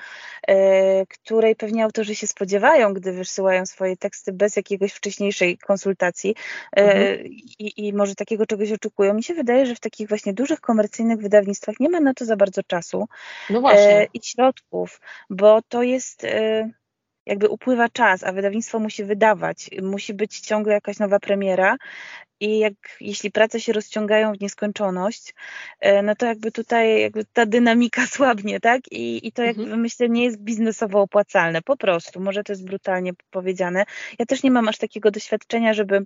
e, której pewnie autorzy się spodziewają, gdy wysyłają swoje teksty bez jakiegoś wcześniejszej konsultacji e, mhm. i, i, może takiego czegoś oczekują, mi się wydaje, że w takich właśnie dużych komercyjnych wydawnictwach nie ma na to za bardzo czasu no e, i środków, bo to jest jakby upływa czas, a wydawnictwo musi wydawać, musi być ciągle jakaś nowa premiera i jak, jeśli prace się rozciągają w nieskończoność, e, no to jakby tutaj jakby ta dynamika *laughs* słabnie, tak? I, i to jakby mhm. myślę nie jest biznesowo opłacalne, po prostu, może to jest brutalnie powiedziane. Ja też nie mam aż takiego doświadczenia, żeby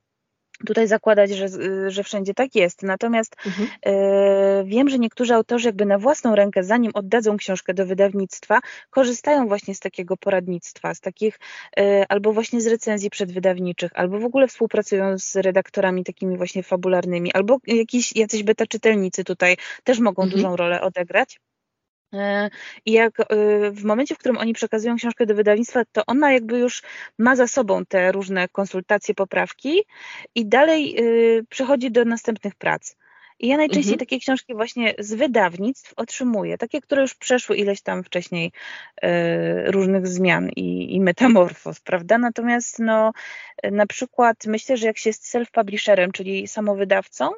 tutaj zakładać, że, że wszędzie tak jest. Natomiast mhm. e, wiem, że niektórzy autorzy jakby na własną rękę, zanim oddadzą książkę do wydawnictwa, korzystają właśnie z takiego poradnictwa, z takich e, albo właśnie z recenzji przedwydawniczych, albo w ogóle współpracują z redaktorami takimi właśnie fabularnymi, albo jakiś, jacyś beta czytelnicy tutaj też mogą mhm. dużą rolę odegrać. E, I jak e, w momencie, w którym oni przekazują książkę do wydawnictwa, to ona jakby już ma za sobą te różne konsultacje, poprawki i dalej e, przechodzi do następnych prac. I ja najczęściej mhm. takie książki właśnie z wydawnictw otrzymuję, takie, które już przeszły ileś tam wcześniej różnych zmian i, i metamorfoz, prawda? Natomiast no, na przykład myślę, że jak się jest self-publisherem, czyli samowydawcą,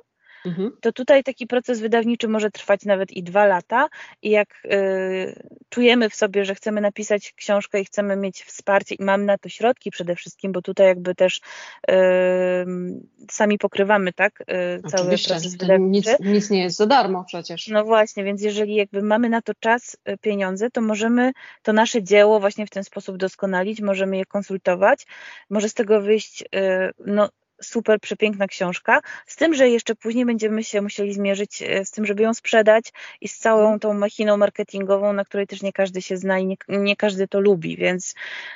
Mhm. to tutaj taki proces wydawniczy może trwać nawet i dwa lata i jak y, czujemy w sobie, że chcemy napisać książkę i chcemy mieć wsparcie i mamy na to środki przede wszystkim, bo tutaj jakby też y, sami pokrywamy tak y, cały Oczywiście, proces wydawniczy. Nic, nic nie jest za darmo przecież. No właśnie, więc jeżeli jakby mamy na to czas, y, pieniądze, to możemy to nasze dzieło właśnie w ten sposób doskonalić, możemy je konsultować, może z tego wyjść y, no, super przepiękna książka, z tym, że jeszcze później będziemy się musieli zmierzyć e, z tym, żeby ją sprzedać i z całą tą machiną marketingową, na której też nie każdy się zna i nie, nie każdy to lubi, więc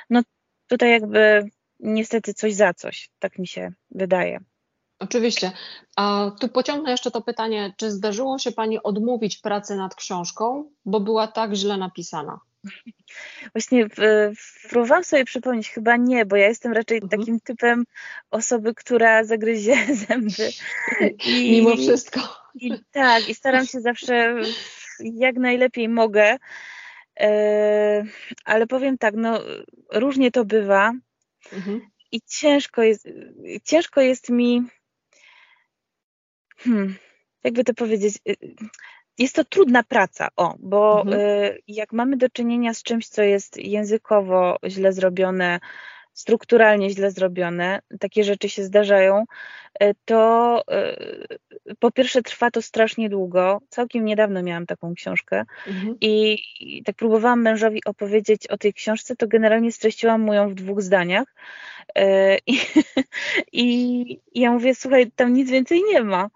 no tutaj jakby niestety coś za coś, tak mi się wydaje. Oczywiście. A tu pociągnę jeszcze to pytanie, czy zdarzyło się Pani odmówić pracy nad książką, bo była tak źle napisana? Właśnie próbowałam sobie przypomnieć, chyba nie, bo ja jestem raczej mhm. takim typem osoby, która zagryzie *laughs* zęby. *laughs* I, Mimo wszystko. I, tak, i staram się zawsze jak najlepiej mogę. E, ale powiem tak, no różnie to bywa mhm. i ciężko jest, ciężko jest mi hmm, jakby to powiedzieć, jest to trudna praca, o, bo mhm. y, jak mamy do czynienia z czymś, co jest językowo źle zrobione, strukturalnie źle zrobione, takie rzeczy się zdarzają, y, to y, po pierwsze trwa to strasznie długo. Całkiem niedawno miałam taką książkę mhm. i, i, tak próbowałam mężowi opowiedzieć o tej książce, to generalnie streściłam mu ją w dwóch zdaniach *laughs* i, i ja mówię, słuchaj, tam nic więcej nie ma.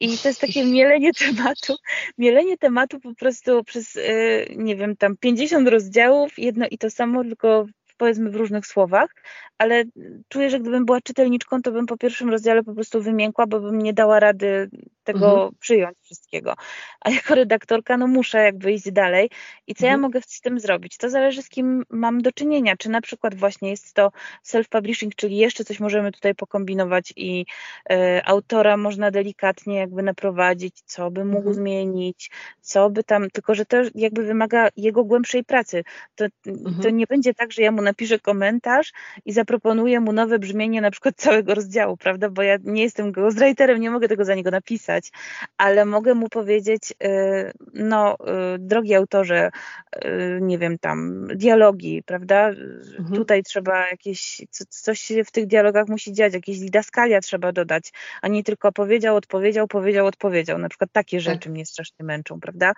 I to jest takie mielenie tematu, mielenie tematu po prostu przez, y, nie wiem, tam 50 rozdziałów, jedno i to samo, tylko powiedzmy w różnych słowach, ale czuję, że gdybym była czytelniczką, to bym po pierwszym rozdziale po prostu wymiękła, bo bym nie dała rady tego mhm. przyjąć wszystkiego. A jako redaktorka, no muszę jakby iść dalej. I co mhm. ja mogę z tym zrobić? To zależy z kim mam do czynienia. Czy na przykład właśnie jest to self-publishing, czyli jeszcze coś możemy tutaj pokombinować i y, autora można delikatnie jakby naprowadzić, co by mógł mhm. zmienić, co by tam, tylko że to jakby wymaga jego głębszej pracy. To, mhm. to nie będzie tak, że ja mu napiszę komentarz i zaproponuję mu nowe brzmienie na przykład całego rozdziału, prawda? Bo ja nie jestem ghostwriterem, nie mogę tego za niego napisać, ale mogę mu powiedzieć, y, no, y, drogi autorze, y, nie wiem, tam, dialogi, prawda? Mhm. Tutaj trzeba jakieś, coś się w tych dialogach musi dziać, jakieś didaskalia trzeba dodać, a nie tylko powiedział, odpowiedział, powiedział, odpowiedział. Na przykład takie tak. rzeczy tak. mnie strasznie męczą, prawda?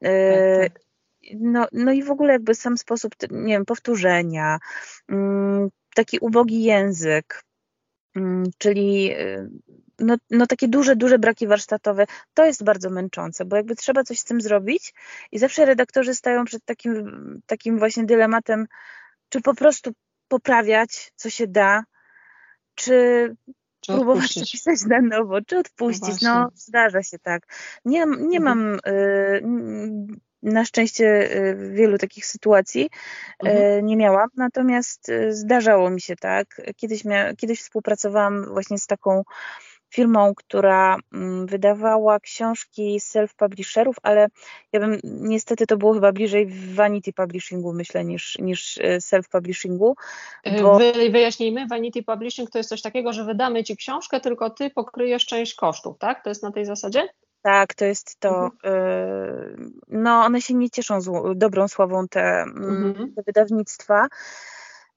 Tak, tak. No, no i w ogóle jakby sam sposób, nie wiem, powtórzenia, mm, taki ubogi język, mm, czyli y, no, no takie duże, duże braki warsztatowe, to jest bardzo męczące, bo jakby trzeba coś z tym zrobić i zawsze redaktorzy stają przed takim, takim właśnie dylematem, czy po prostu poprawiać, co się da, czy, czy próbować to pisać na nowo, czy odpuścić. No, no zdarza się tak. Nie, nie mhm. mam y, na szczęście y, wielu takich sytuacji y, mhm. nie miałam, natomiast y, zdarzało mi się tak. Kiedyś, mia- kiedyś współpracowałam właśnie z taką firmą, która mm, wydawała książki self-publisherów, ale ja bym, niestety to było chyba bliżej vanity publishingu, myślę, niż, niż self-publishingu. Bo... Wyjaśnijmy, vanity publishing to jest coś takiego, że wydamy Ci książkę, tylko Ty pokryjesz część kosztów, tak? To jest na tej zasadzie? Tak, to jest to. Mhm. No, one się nie cieszą dobrą sławą, te, mm, mhm. te wydawnictwa.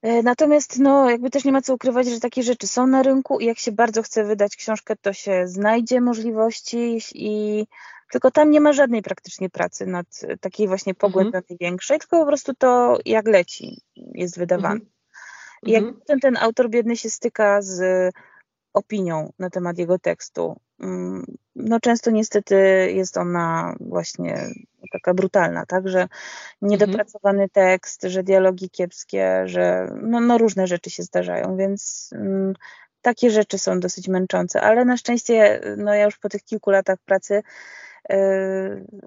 E, natomiast no, jakby też nie ma co ukrywać, że takie rzeczy są na rynku i jak się bardzo chce wydać książkę, to się znajdzie możliwości i tylko tam nie ma żadnej praktycznie pracy nad takiej właśnie pogłębionej mhm. większej, tylko po prostu to jak leci jest wydawane. Mhm. I jak mhm. ten, ten autor biedny się styka z opinią na temat jego tekstu, no często niestety jest ona właśnie taka brutalna, tak, że niedopracowany mhm. tekst, że dialogi kiepskie, że no, no różne rzeczy się zdarzają, więc mm, takie rzeczy są dosyć męczące, ale na szczęście no ja już po tych kilku latach pracy yy,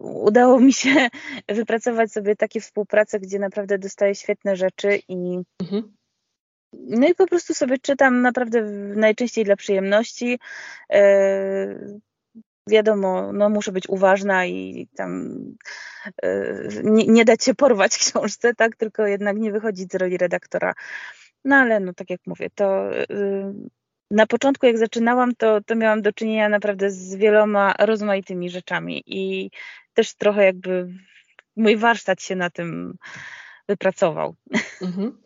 udało mi się *laughs* wypracować sobie takie współprace, gdzie naprawdę dostaję świetne rzeczy i mhm. No i po prostu sobie czytam naprawdę najczęściej dla przyjemności. Yy, wiadomo, no muszę być uważna i tam yy, nie, nie, dać się porwać książce, tak, tylko jednak nie wychodzić z roli redaktora. No ale no tak jak mówię, to yy, na początku jak zaczynałam, to, to miałam do czynienia naprawdę z wieloma rozmaitymi rzeczami i też trochę jakby mój warsztat się na tym wypracował. Mhm.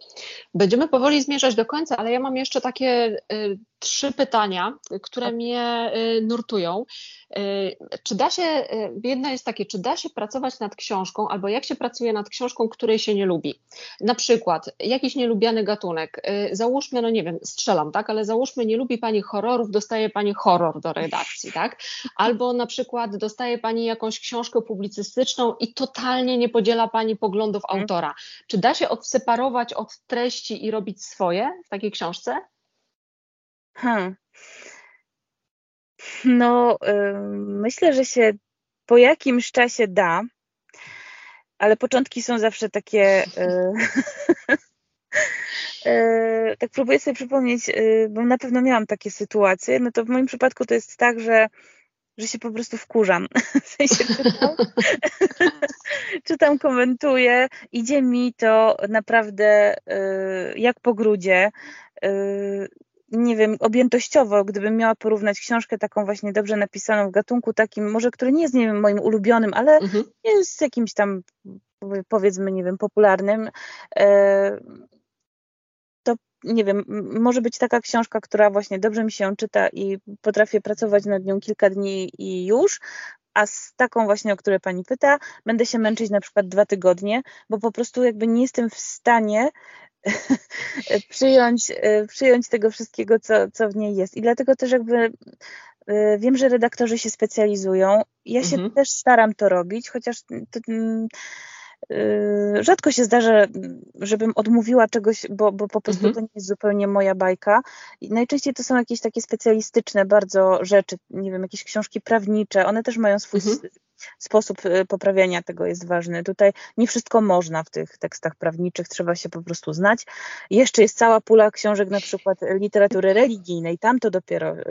Będziemy powoli zmierzać do końca, ale ja mam jeszcze takie y, trzy pytania, które mnie y, nurtują. Y, czy da się, y, jedno jest takie, czy da się pracować nad książką, albo jak się pracuje nad książką, której się nie lubi? Na przykład jakiś nielubiany gatunek. Załóżmy, no nie wiem, strzelam, tak, ale załóżmy, nie lubi Pani horrorów, dostaje Pani horror do redakcji, tak? Albo na przykład dostaje Pani jakąś książkę publicystyczną i totalnie nie podziela Pani poglądów mhm. autora. Czy da się odseparować od treści i robić swoje w takiej książce? Hmm. No, myślę, że się po jakimś czasie da, ale początki są zawsze takie. Y, *laughs* y, tak próbuję sobie przypomnieć, y, bo na pewno miałam takie sytuacje. No to w moim przypadku to jest tak, że że się po prostu wkurzam. *laughs* W sensie czytam, czytam komentuję, idzie mi to naprawdę jak po grudzie. Nie wiem, objętościowo, gdybym miała porównać książkę taką właśnie dobrze napisaną w gatunku takim, może który nie jest, nie wiem, moim ulubionym, ale mhm. jest jakimś tam, powiedzmy, nie wiem, popularnym, e, to nie wiem, może być taka książka, która właśnie dobrze mi się czyta i potrafię pracować nad nią kilka dni i już, a z taką właśnie, o której pani pyta, będę się męczyć na przykład dwa tygodnie, bo po prostu jakby nie jestem w stanie *laughs* przyjąć, e, przyjąć tego wszystkiego, co, co w niej jest. I dlatego też jakby e, wiem, że redaktorzy się specjalizują. Ja się mhm. też staram to robić, chociaż to, mm, rzadko się zdarza, żebym odmówiła czegoś, bo, bo po prostu mhm. to nie jest zupełnie moja bajka. I najczęściej to są jakieś takie specjalistyczne bardzo rzeczy, nie wiem, jakieś książki prawnicze, one też mają swój mhm sposób y, poprawiania tego jest ważny. Tutaj nie wszystko można w tych tekstach prawniczych, trzeba się po prostu znać. Jeszcze jest cała pula książek na przykład literatury religijnej, tam to dopiero y,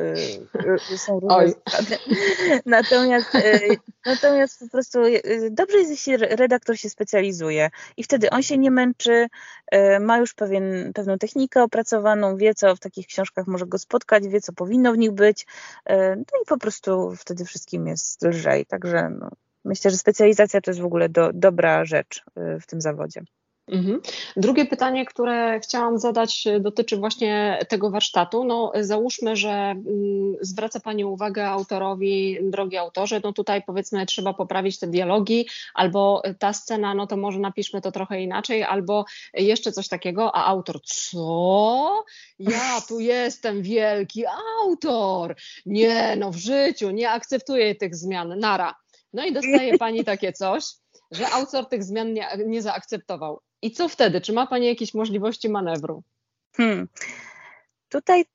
y, są różne zasady. *laughs* Natomiast, natomiast po prostu dobrze jest, jeśli redaktor się specjalizuje i wtedy on się nie męczy, ma już pewien, pewną technikę opracowaną, wie co w takich książkach może go spotkać, wie co powinno w nich być, no i po prostu wtedy wszystkim jest lżej. Także no, myślę, że specjalizacja to jest w ogóle do, dobra rzecz y, w tym zawodzie. Mhm. Drugie pytanie, które chciałam zadać, y, dotyczy właśnie tego warsztatu. No, załóżmy, że mm, zwraca Pani uwagę autorowi, drogi autorze, no tutaj powiedzmy trzeba poprawić te dialogi, albo ta scena, no to może napiszmy to trochę inaczej, albo jeszcze coś takiego, a autor, co? Ja tu jestem wielki autor. Nie, no w życiu nie akceptuję tych zmian. Nara. No i dostaje Pani takie coś, że autor tych zmian nie, nie zaakceptował. I co wtedy? Czy ma Pani jakieś możliwości manewru? Hmm. Tutaj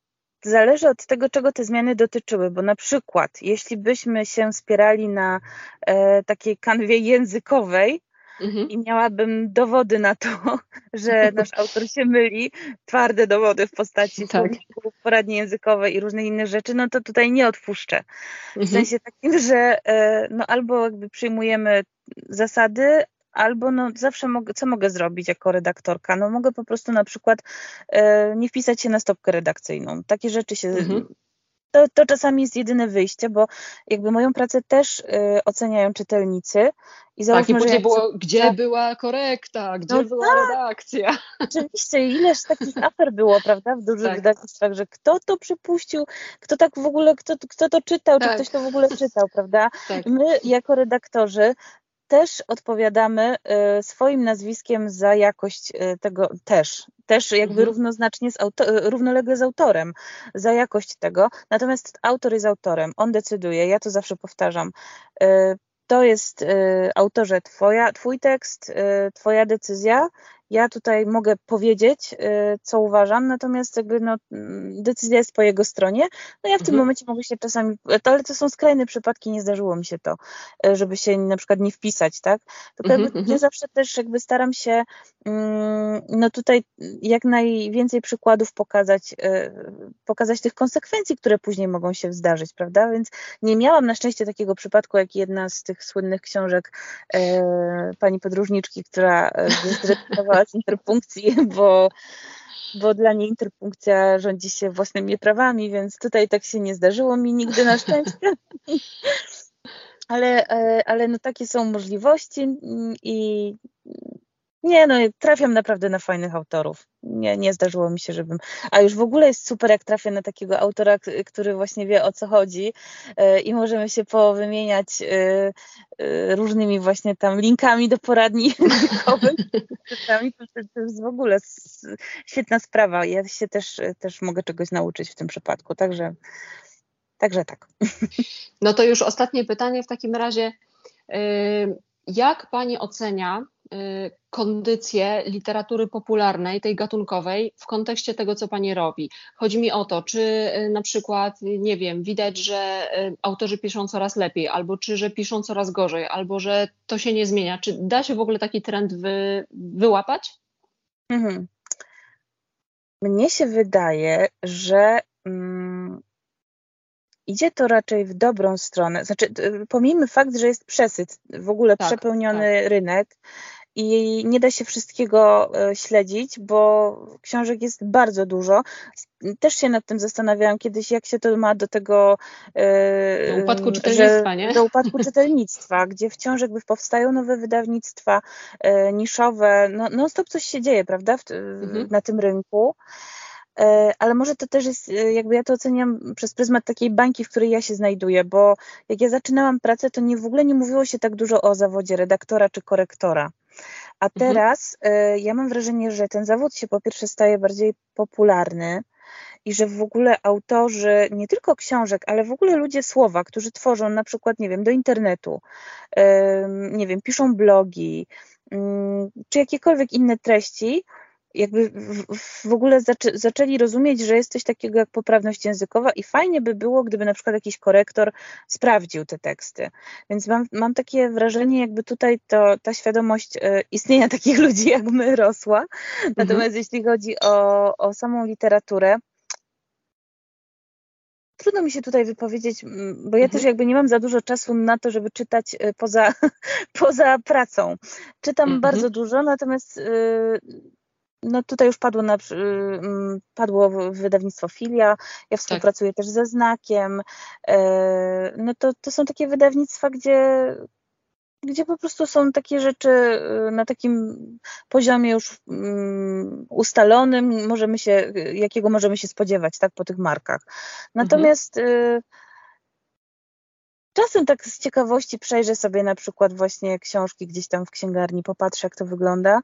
zależy od tego, czego te zmiany dotyczyły, bo na przykład, jeśli byśmy się spierali na e, takiej kanwie językowej, mhm. i miałabym dowody na to, *laughs* że nasz autor się myli, twarde dowody w postaci tak. poradni językowej i różnych innych rzeczy, no to tutaj nie odpuszczę. W mhm. sensie takim, że e, no albo jakby przyjmujemy zasady, albo no zawsze mogę, co mogę zrobić jako redaktorka? No mogę po prostu na przykład e, nie wpisać się na stopkę redakcyjną. Takie rzeczy się mhm to, to czasami jest jedyne wyjście, bo jakby moją pracę też y, oceniają czytelnicy. I tak, i że było, gdzie tak, była korekta, gdzie no była tak, redakcja. *laughs* Oczywiście, ileż takich afer było, prawda, w dużych tak. wydawnictwach, że kto to przypuścił, kto tak w ogóle, kto, kto to czytał, czy tak. ktoś to w ogóle czytał, prawda? Tak. My jako redaktorzy też odpowiadamy y, swoim nazwiskiem za jakość y, tego też, też jakby mhm. równoznacznie z auto, y, równolegle z autorem za jakość tego. Natomiast autor jest autorem, on decyduje, ja to zawsze powtarzam. To jest autorze twoja, twój tekst, twoja decyzja ja tutaj mogę powiedzieć, y, co uważam, natomiast jakby no, mm, decyzja jest po jego stronie. No ja w tym mhm. momencie mogę się czasami, ale to są skrajne przypadki, nie zdarzyło mi się to, y, żeby się na przykład nie wpisać, tak? Tylko jakby mhm, ja mhm. zawsze też jakby staram się mm, no tutaj jak najwięcej przykładów pokazać, y, pokazać tych konsekwencji, które później mogą się zdarzyć, prawda? Więc nie miałam na szczęście takiego przypadku, jak jedna z tych słynnych książek pani podróżniczki, która zrezygnowała z interpunkcji, *laughs* bo, bo dla niej interpunkcja rządzi się własnymi prawami, więc tutaj tak się nie zdarzyło mi nigdy na szczęście. *laughs* Ale, e, ale no takie są możliwości i nie, no trafiam naprawdę na fajnych autorów. Nie, nie zdarzyło mi się, żebym. A już w ogóle jest super, jak trafię na takiego autora, który właśnie wie o co chodzi e, i możemy się powymieniać e, e, różnymi właśnie tam linkami do poradni *laughs* językowych. to jest w ogóle świetna sprawa. Ja się też, też mogę czegoś nauczyć w tym przypadku. Także, także tak. No to już ostatnie pytanie w takim razie. Jak Pani ocenia kondycję literatury popularnej, tej gatunkowej, w kontekście tego, co Pani robi. Chodzi mi o to, czy y, na przykład, nie wiem, widać, że y, autorzy piszą coraz lepiej, albo czy, że piszą coraz gorzej, albo że to się nie zmienia. Czy da się w ogóle taki trend wy, wyłapać? Mhm. Mnie się wydaje, że. Mm, idzie to raczej w dobrą stronę. Znaczy, pomijmy fakt, że jest przesyt, w ogóle tak, przepełniony tak. rynek i nie da się wszystkiego e, śledzić, bo książek jest bardzo dużo. Też się nad tym zastanawiałam kiedyś, jak się to ma do tego e, do upadku czytelnictwa, nie? Do upadku czytelnictwa, *laughs* gdzie wciąż jakby powstają nowe wydawnictwa e, niszowe. No, no stop coś się dzieje, prawda, w, mhm. na tym rynku ale może to też jest, jakby ja to oceniam przez pryzmat takiej bańki, w której ja się znajduję, bo jak ja zaczynałam pracę, to nie w ogóle nie mówiło się tak dużo o zawodzie redaktora czy korektora. A mhm. teraz mhm. ja mam wrażenie, że ten zawód się po pierwsze staje bardziej popularny i że w ogóle autorzy nie tylko książek, ale w ogóle ludzie słowa, którzy tworzą na przykład, nie wiem, do internetu, nie wiem, piszą blogi, czy jakiekolwiek inne treści, jakby w, ogóle zaczę, zaczęli rozumieć, że jest coś takiego jak poprawność językowa i fajnie by było, gdyby na przykład jakiś korektor sprawdził te teksty. Więc mam, mam takie wrażenie, jakby tutaj to, ta świadomość e, istnienia *laughs* takich ludzi jak my rosła. Mhm. Natomiast jeśli chodzi o, o samą literaturę, trudno mi się tutaj wypowiedzieć, bo ja mhm. też jakby nie mam za dużo czasu na to, żeby czytać e, poza, *laughs* poza pracą. Czytam mhm. bardzo dużo, natomiast y, no tutaj już padło, na, mm, padło wydawnictwo Filia, ja współpracuję tak. też ze Znakiem. E, no to, to są takie wydawnictwa, gdzie, gdzie po prostu są takie rzeczy y, na takim poziomie już mm, ustalonym, możemy się, jakiego możemy się spodziewać tak, po tych markach. Natomiast mhm. Czasem tak z ciekawości przejrzę sobie na przykład właśnie książki gdzieś tam w księgarni, popatrzę jak to wygląda.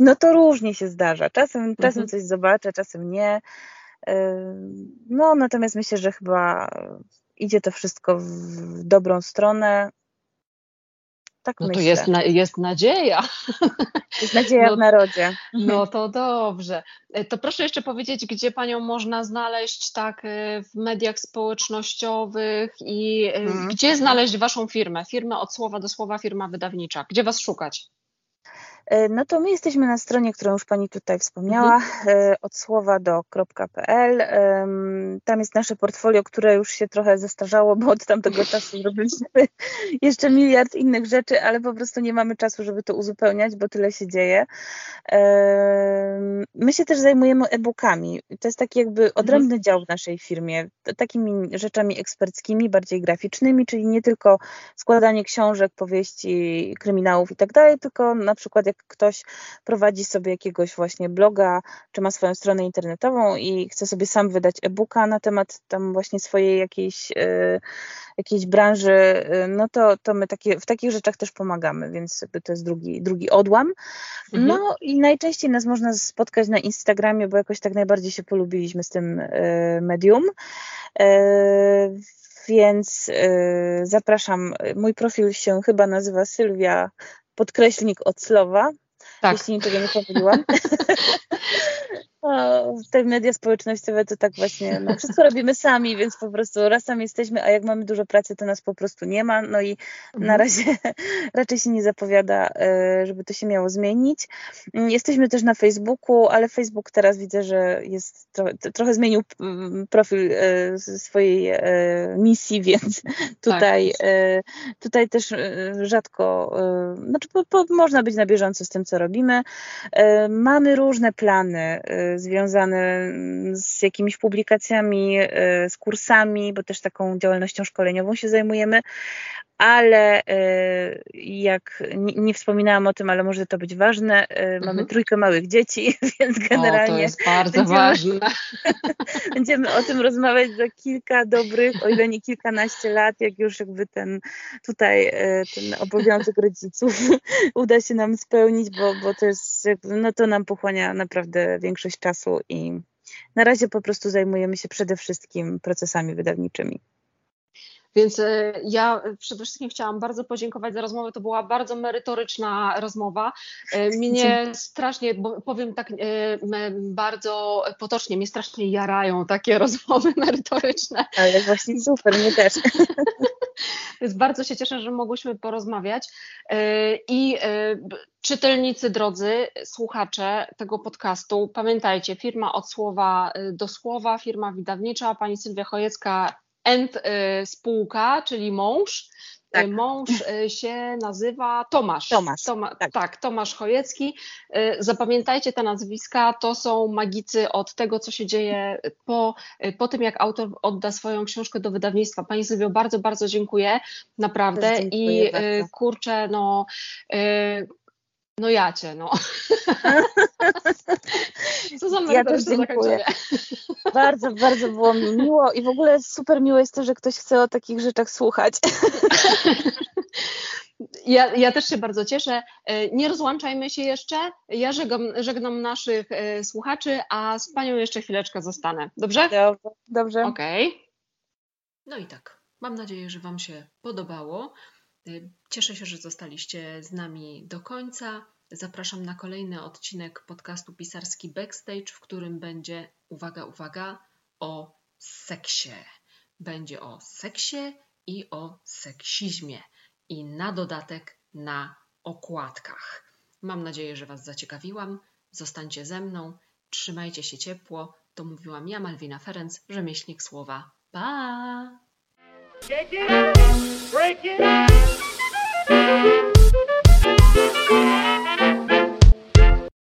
No to różnie się zdarza. Czasem, mhm. czasem coś zobaczę, czasem nie. No natomiast myślę, że chyba idzie to wszystko w dobrą stronę. Tak no myślę. to jest, na, jest nadzieja. Jest nadzieja no, w narodzie. No to dobrze. E, to proszę jeszcze powiedzieć, gdzie Panią można znaleźć tak e, w mediach społecznościowych i hmm. gdzie znaleźć Waszą firmę? Firmę od słowa do słowa, firma wydawnicza. Gdzie Was szukać? E, no to my jesteśmy na stronie, którą już Pani tutaj wspomniała, mhm. E, od słowa do.pl. Tam jest nasze portfolio, które już się trochę zestarzało, bo od tamtego czasu zrobiliśmy *laughs* jeszcze miliard innych rzeczy, ale po prostu nie mamy czasu, żeby to uzupełniać, bo tyle się dzieje. My się też zajmujemy e-bookami. To jest taki jakby mhm. odrębny mhm. dział w naszej firmie, takimi rzeczami eksperckimi, bardziej graficznymi, czyli nie tylko składanie książek, powieści, kryminałów i tak dalej, tylko na przykład jak ktoś prowadzi sobie jakiegoś właśnie bloga, czy ma swoją stronę internetową i chce sobie sam wydać e-booka na temat tam właśnie swojej jakiejś, yy, jakiejś branży, yy, no to, to my takie, w takich rzeczach też pomagamy, więc to jest drugi, drugi odłam. Mhm. No i najczęściej nas można spotkać na Instagramie, bo jakoś tak najbardziej się polubiliśmy z tym yy, medium. Więc zapraszam. Mój profil się chyba nazywa Sylwia podkreślnik od słowa, tak. jeśli niczego nie pomyliłam. *laughs* te media społecznościowe to tak właśnie, no, wszystko robimy sami, więc po prostu raz sami jesteśmy, a jak mamy dużo pracy, to nas po prostu nie ma, no i mhm. na razie *laughs* raczej się nie zapowiada, e, żeby to się miało zmienić. Mm, jesteśmy też na Facebooku, ale Facebook teraz widzę, że jest trochę, trochę zmienił mm, profil e, swojej e, misji, *laughs* więc tutaj, tak. tutaj też rzadko, znaczy po, po, można być na bieżąco z tym, co robimy. Mamy różne plany związane z jakimiś publikacjami, e, z kursami, bo też taką działalnością szkoleniową się zajmujemy, ale e, jak nie, wspominałam o tym, ale może to być ważne, e, mhm. mamy trójkę małych dzieci, *laughs* więc generalnie. O, to jest bardzo będziemy, ważne. *laughs* będziemy o tym rozmawiać za kilka dobrych, o ile nie kilkanaście lat, jak już jakby ten tutaj ten obowiązek rodziców *laughs* uda się nam spełnić, bo, bo to jest, no to nam pochłania naprawdę większość czasu i na razie po prostu zajmujemy się przede wszystkim procesami wydawniczymi. Więc e, ja przede wszystkim chciałam bardzo podziękować za rozmowę. To była bardzo merytoryczna rozmowa. E, mnie strasznie, powiem tak e, bardzo potocznie, mnie strasznie jarają takie *laughs* rozmowy merytoryczne. Ale właśnie super, mnie też. *laughs* Więc bardzo się cieszę, że mogłyśmy porozmawiać. I czytelnicy drodzy, słuchacze tego podcastu, pamiętajcie, firma od słowa do słowa, firma wydawnicza, pani Sylwia Chojecka and spółka, czyli mąż. Y, tak. Mąż y, się nazywa Tomasz. Tomasz. Toma, tak. tak. Tomasz Chojecki. Zapamiętajcie te nazwiska, to są magicy od tego, co się dzieje po, po tym, jak autor odda swoją książkę do wydawnictwa. Pani Sylwio, bardzo, bardzo dziękuję, naprawdę. I bardzo. kurczę, no no ja cię, no. *laughs* Co za ja też dziękuję. Bardzo, bardzo było mi miło i w ogóle super miło jest to, że ktoś chce o takich rzeczach słuchać. *laughs* Ja, ja też się bardzo cieszę. E, nie rozłączajmy się jeszcze. Ja żegnam, żegnam naszych e, słuchaczy, a z Panią jeszcze chwileczkę zostanę. Dobrze? Dobrze. dobrze. Okej. Okay. No i tak. Mam nadzieję, że Wam się podobało. Cieszę się, że zostaliście z nami do końca. Zapraszam na kolejny odcinek podcastu Pisarski Backstage, w którym będzie, uwaga, uwaga, o seksie. Będzie o seksie i o seksizmie. I na dodatek na okładkach. Mam nadzieję, że Was zaciekawiłam. Zostańcie ze mną, trzymajcie się ciepło. To mówiłam ja, Malwina Ferenc, rzemieślnik słowa. Pa! Shake it, break it.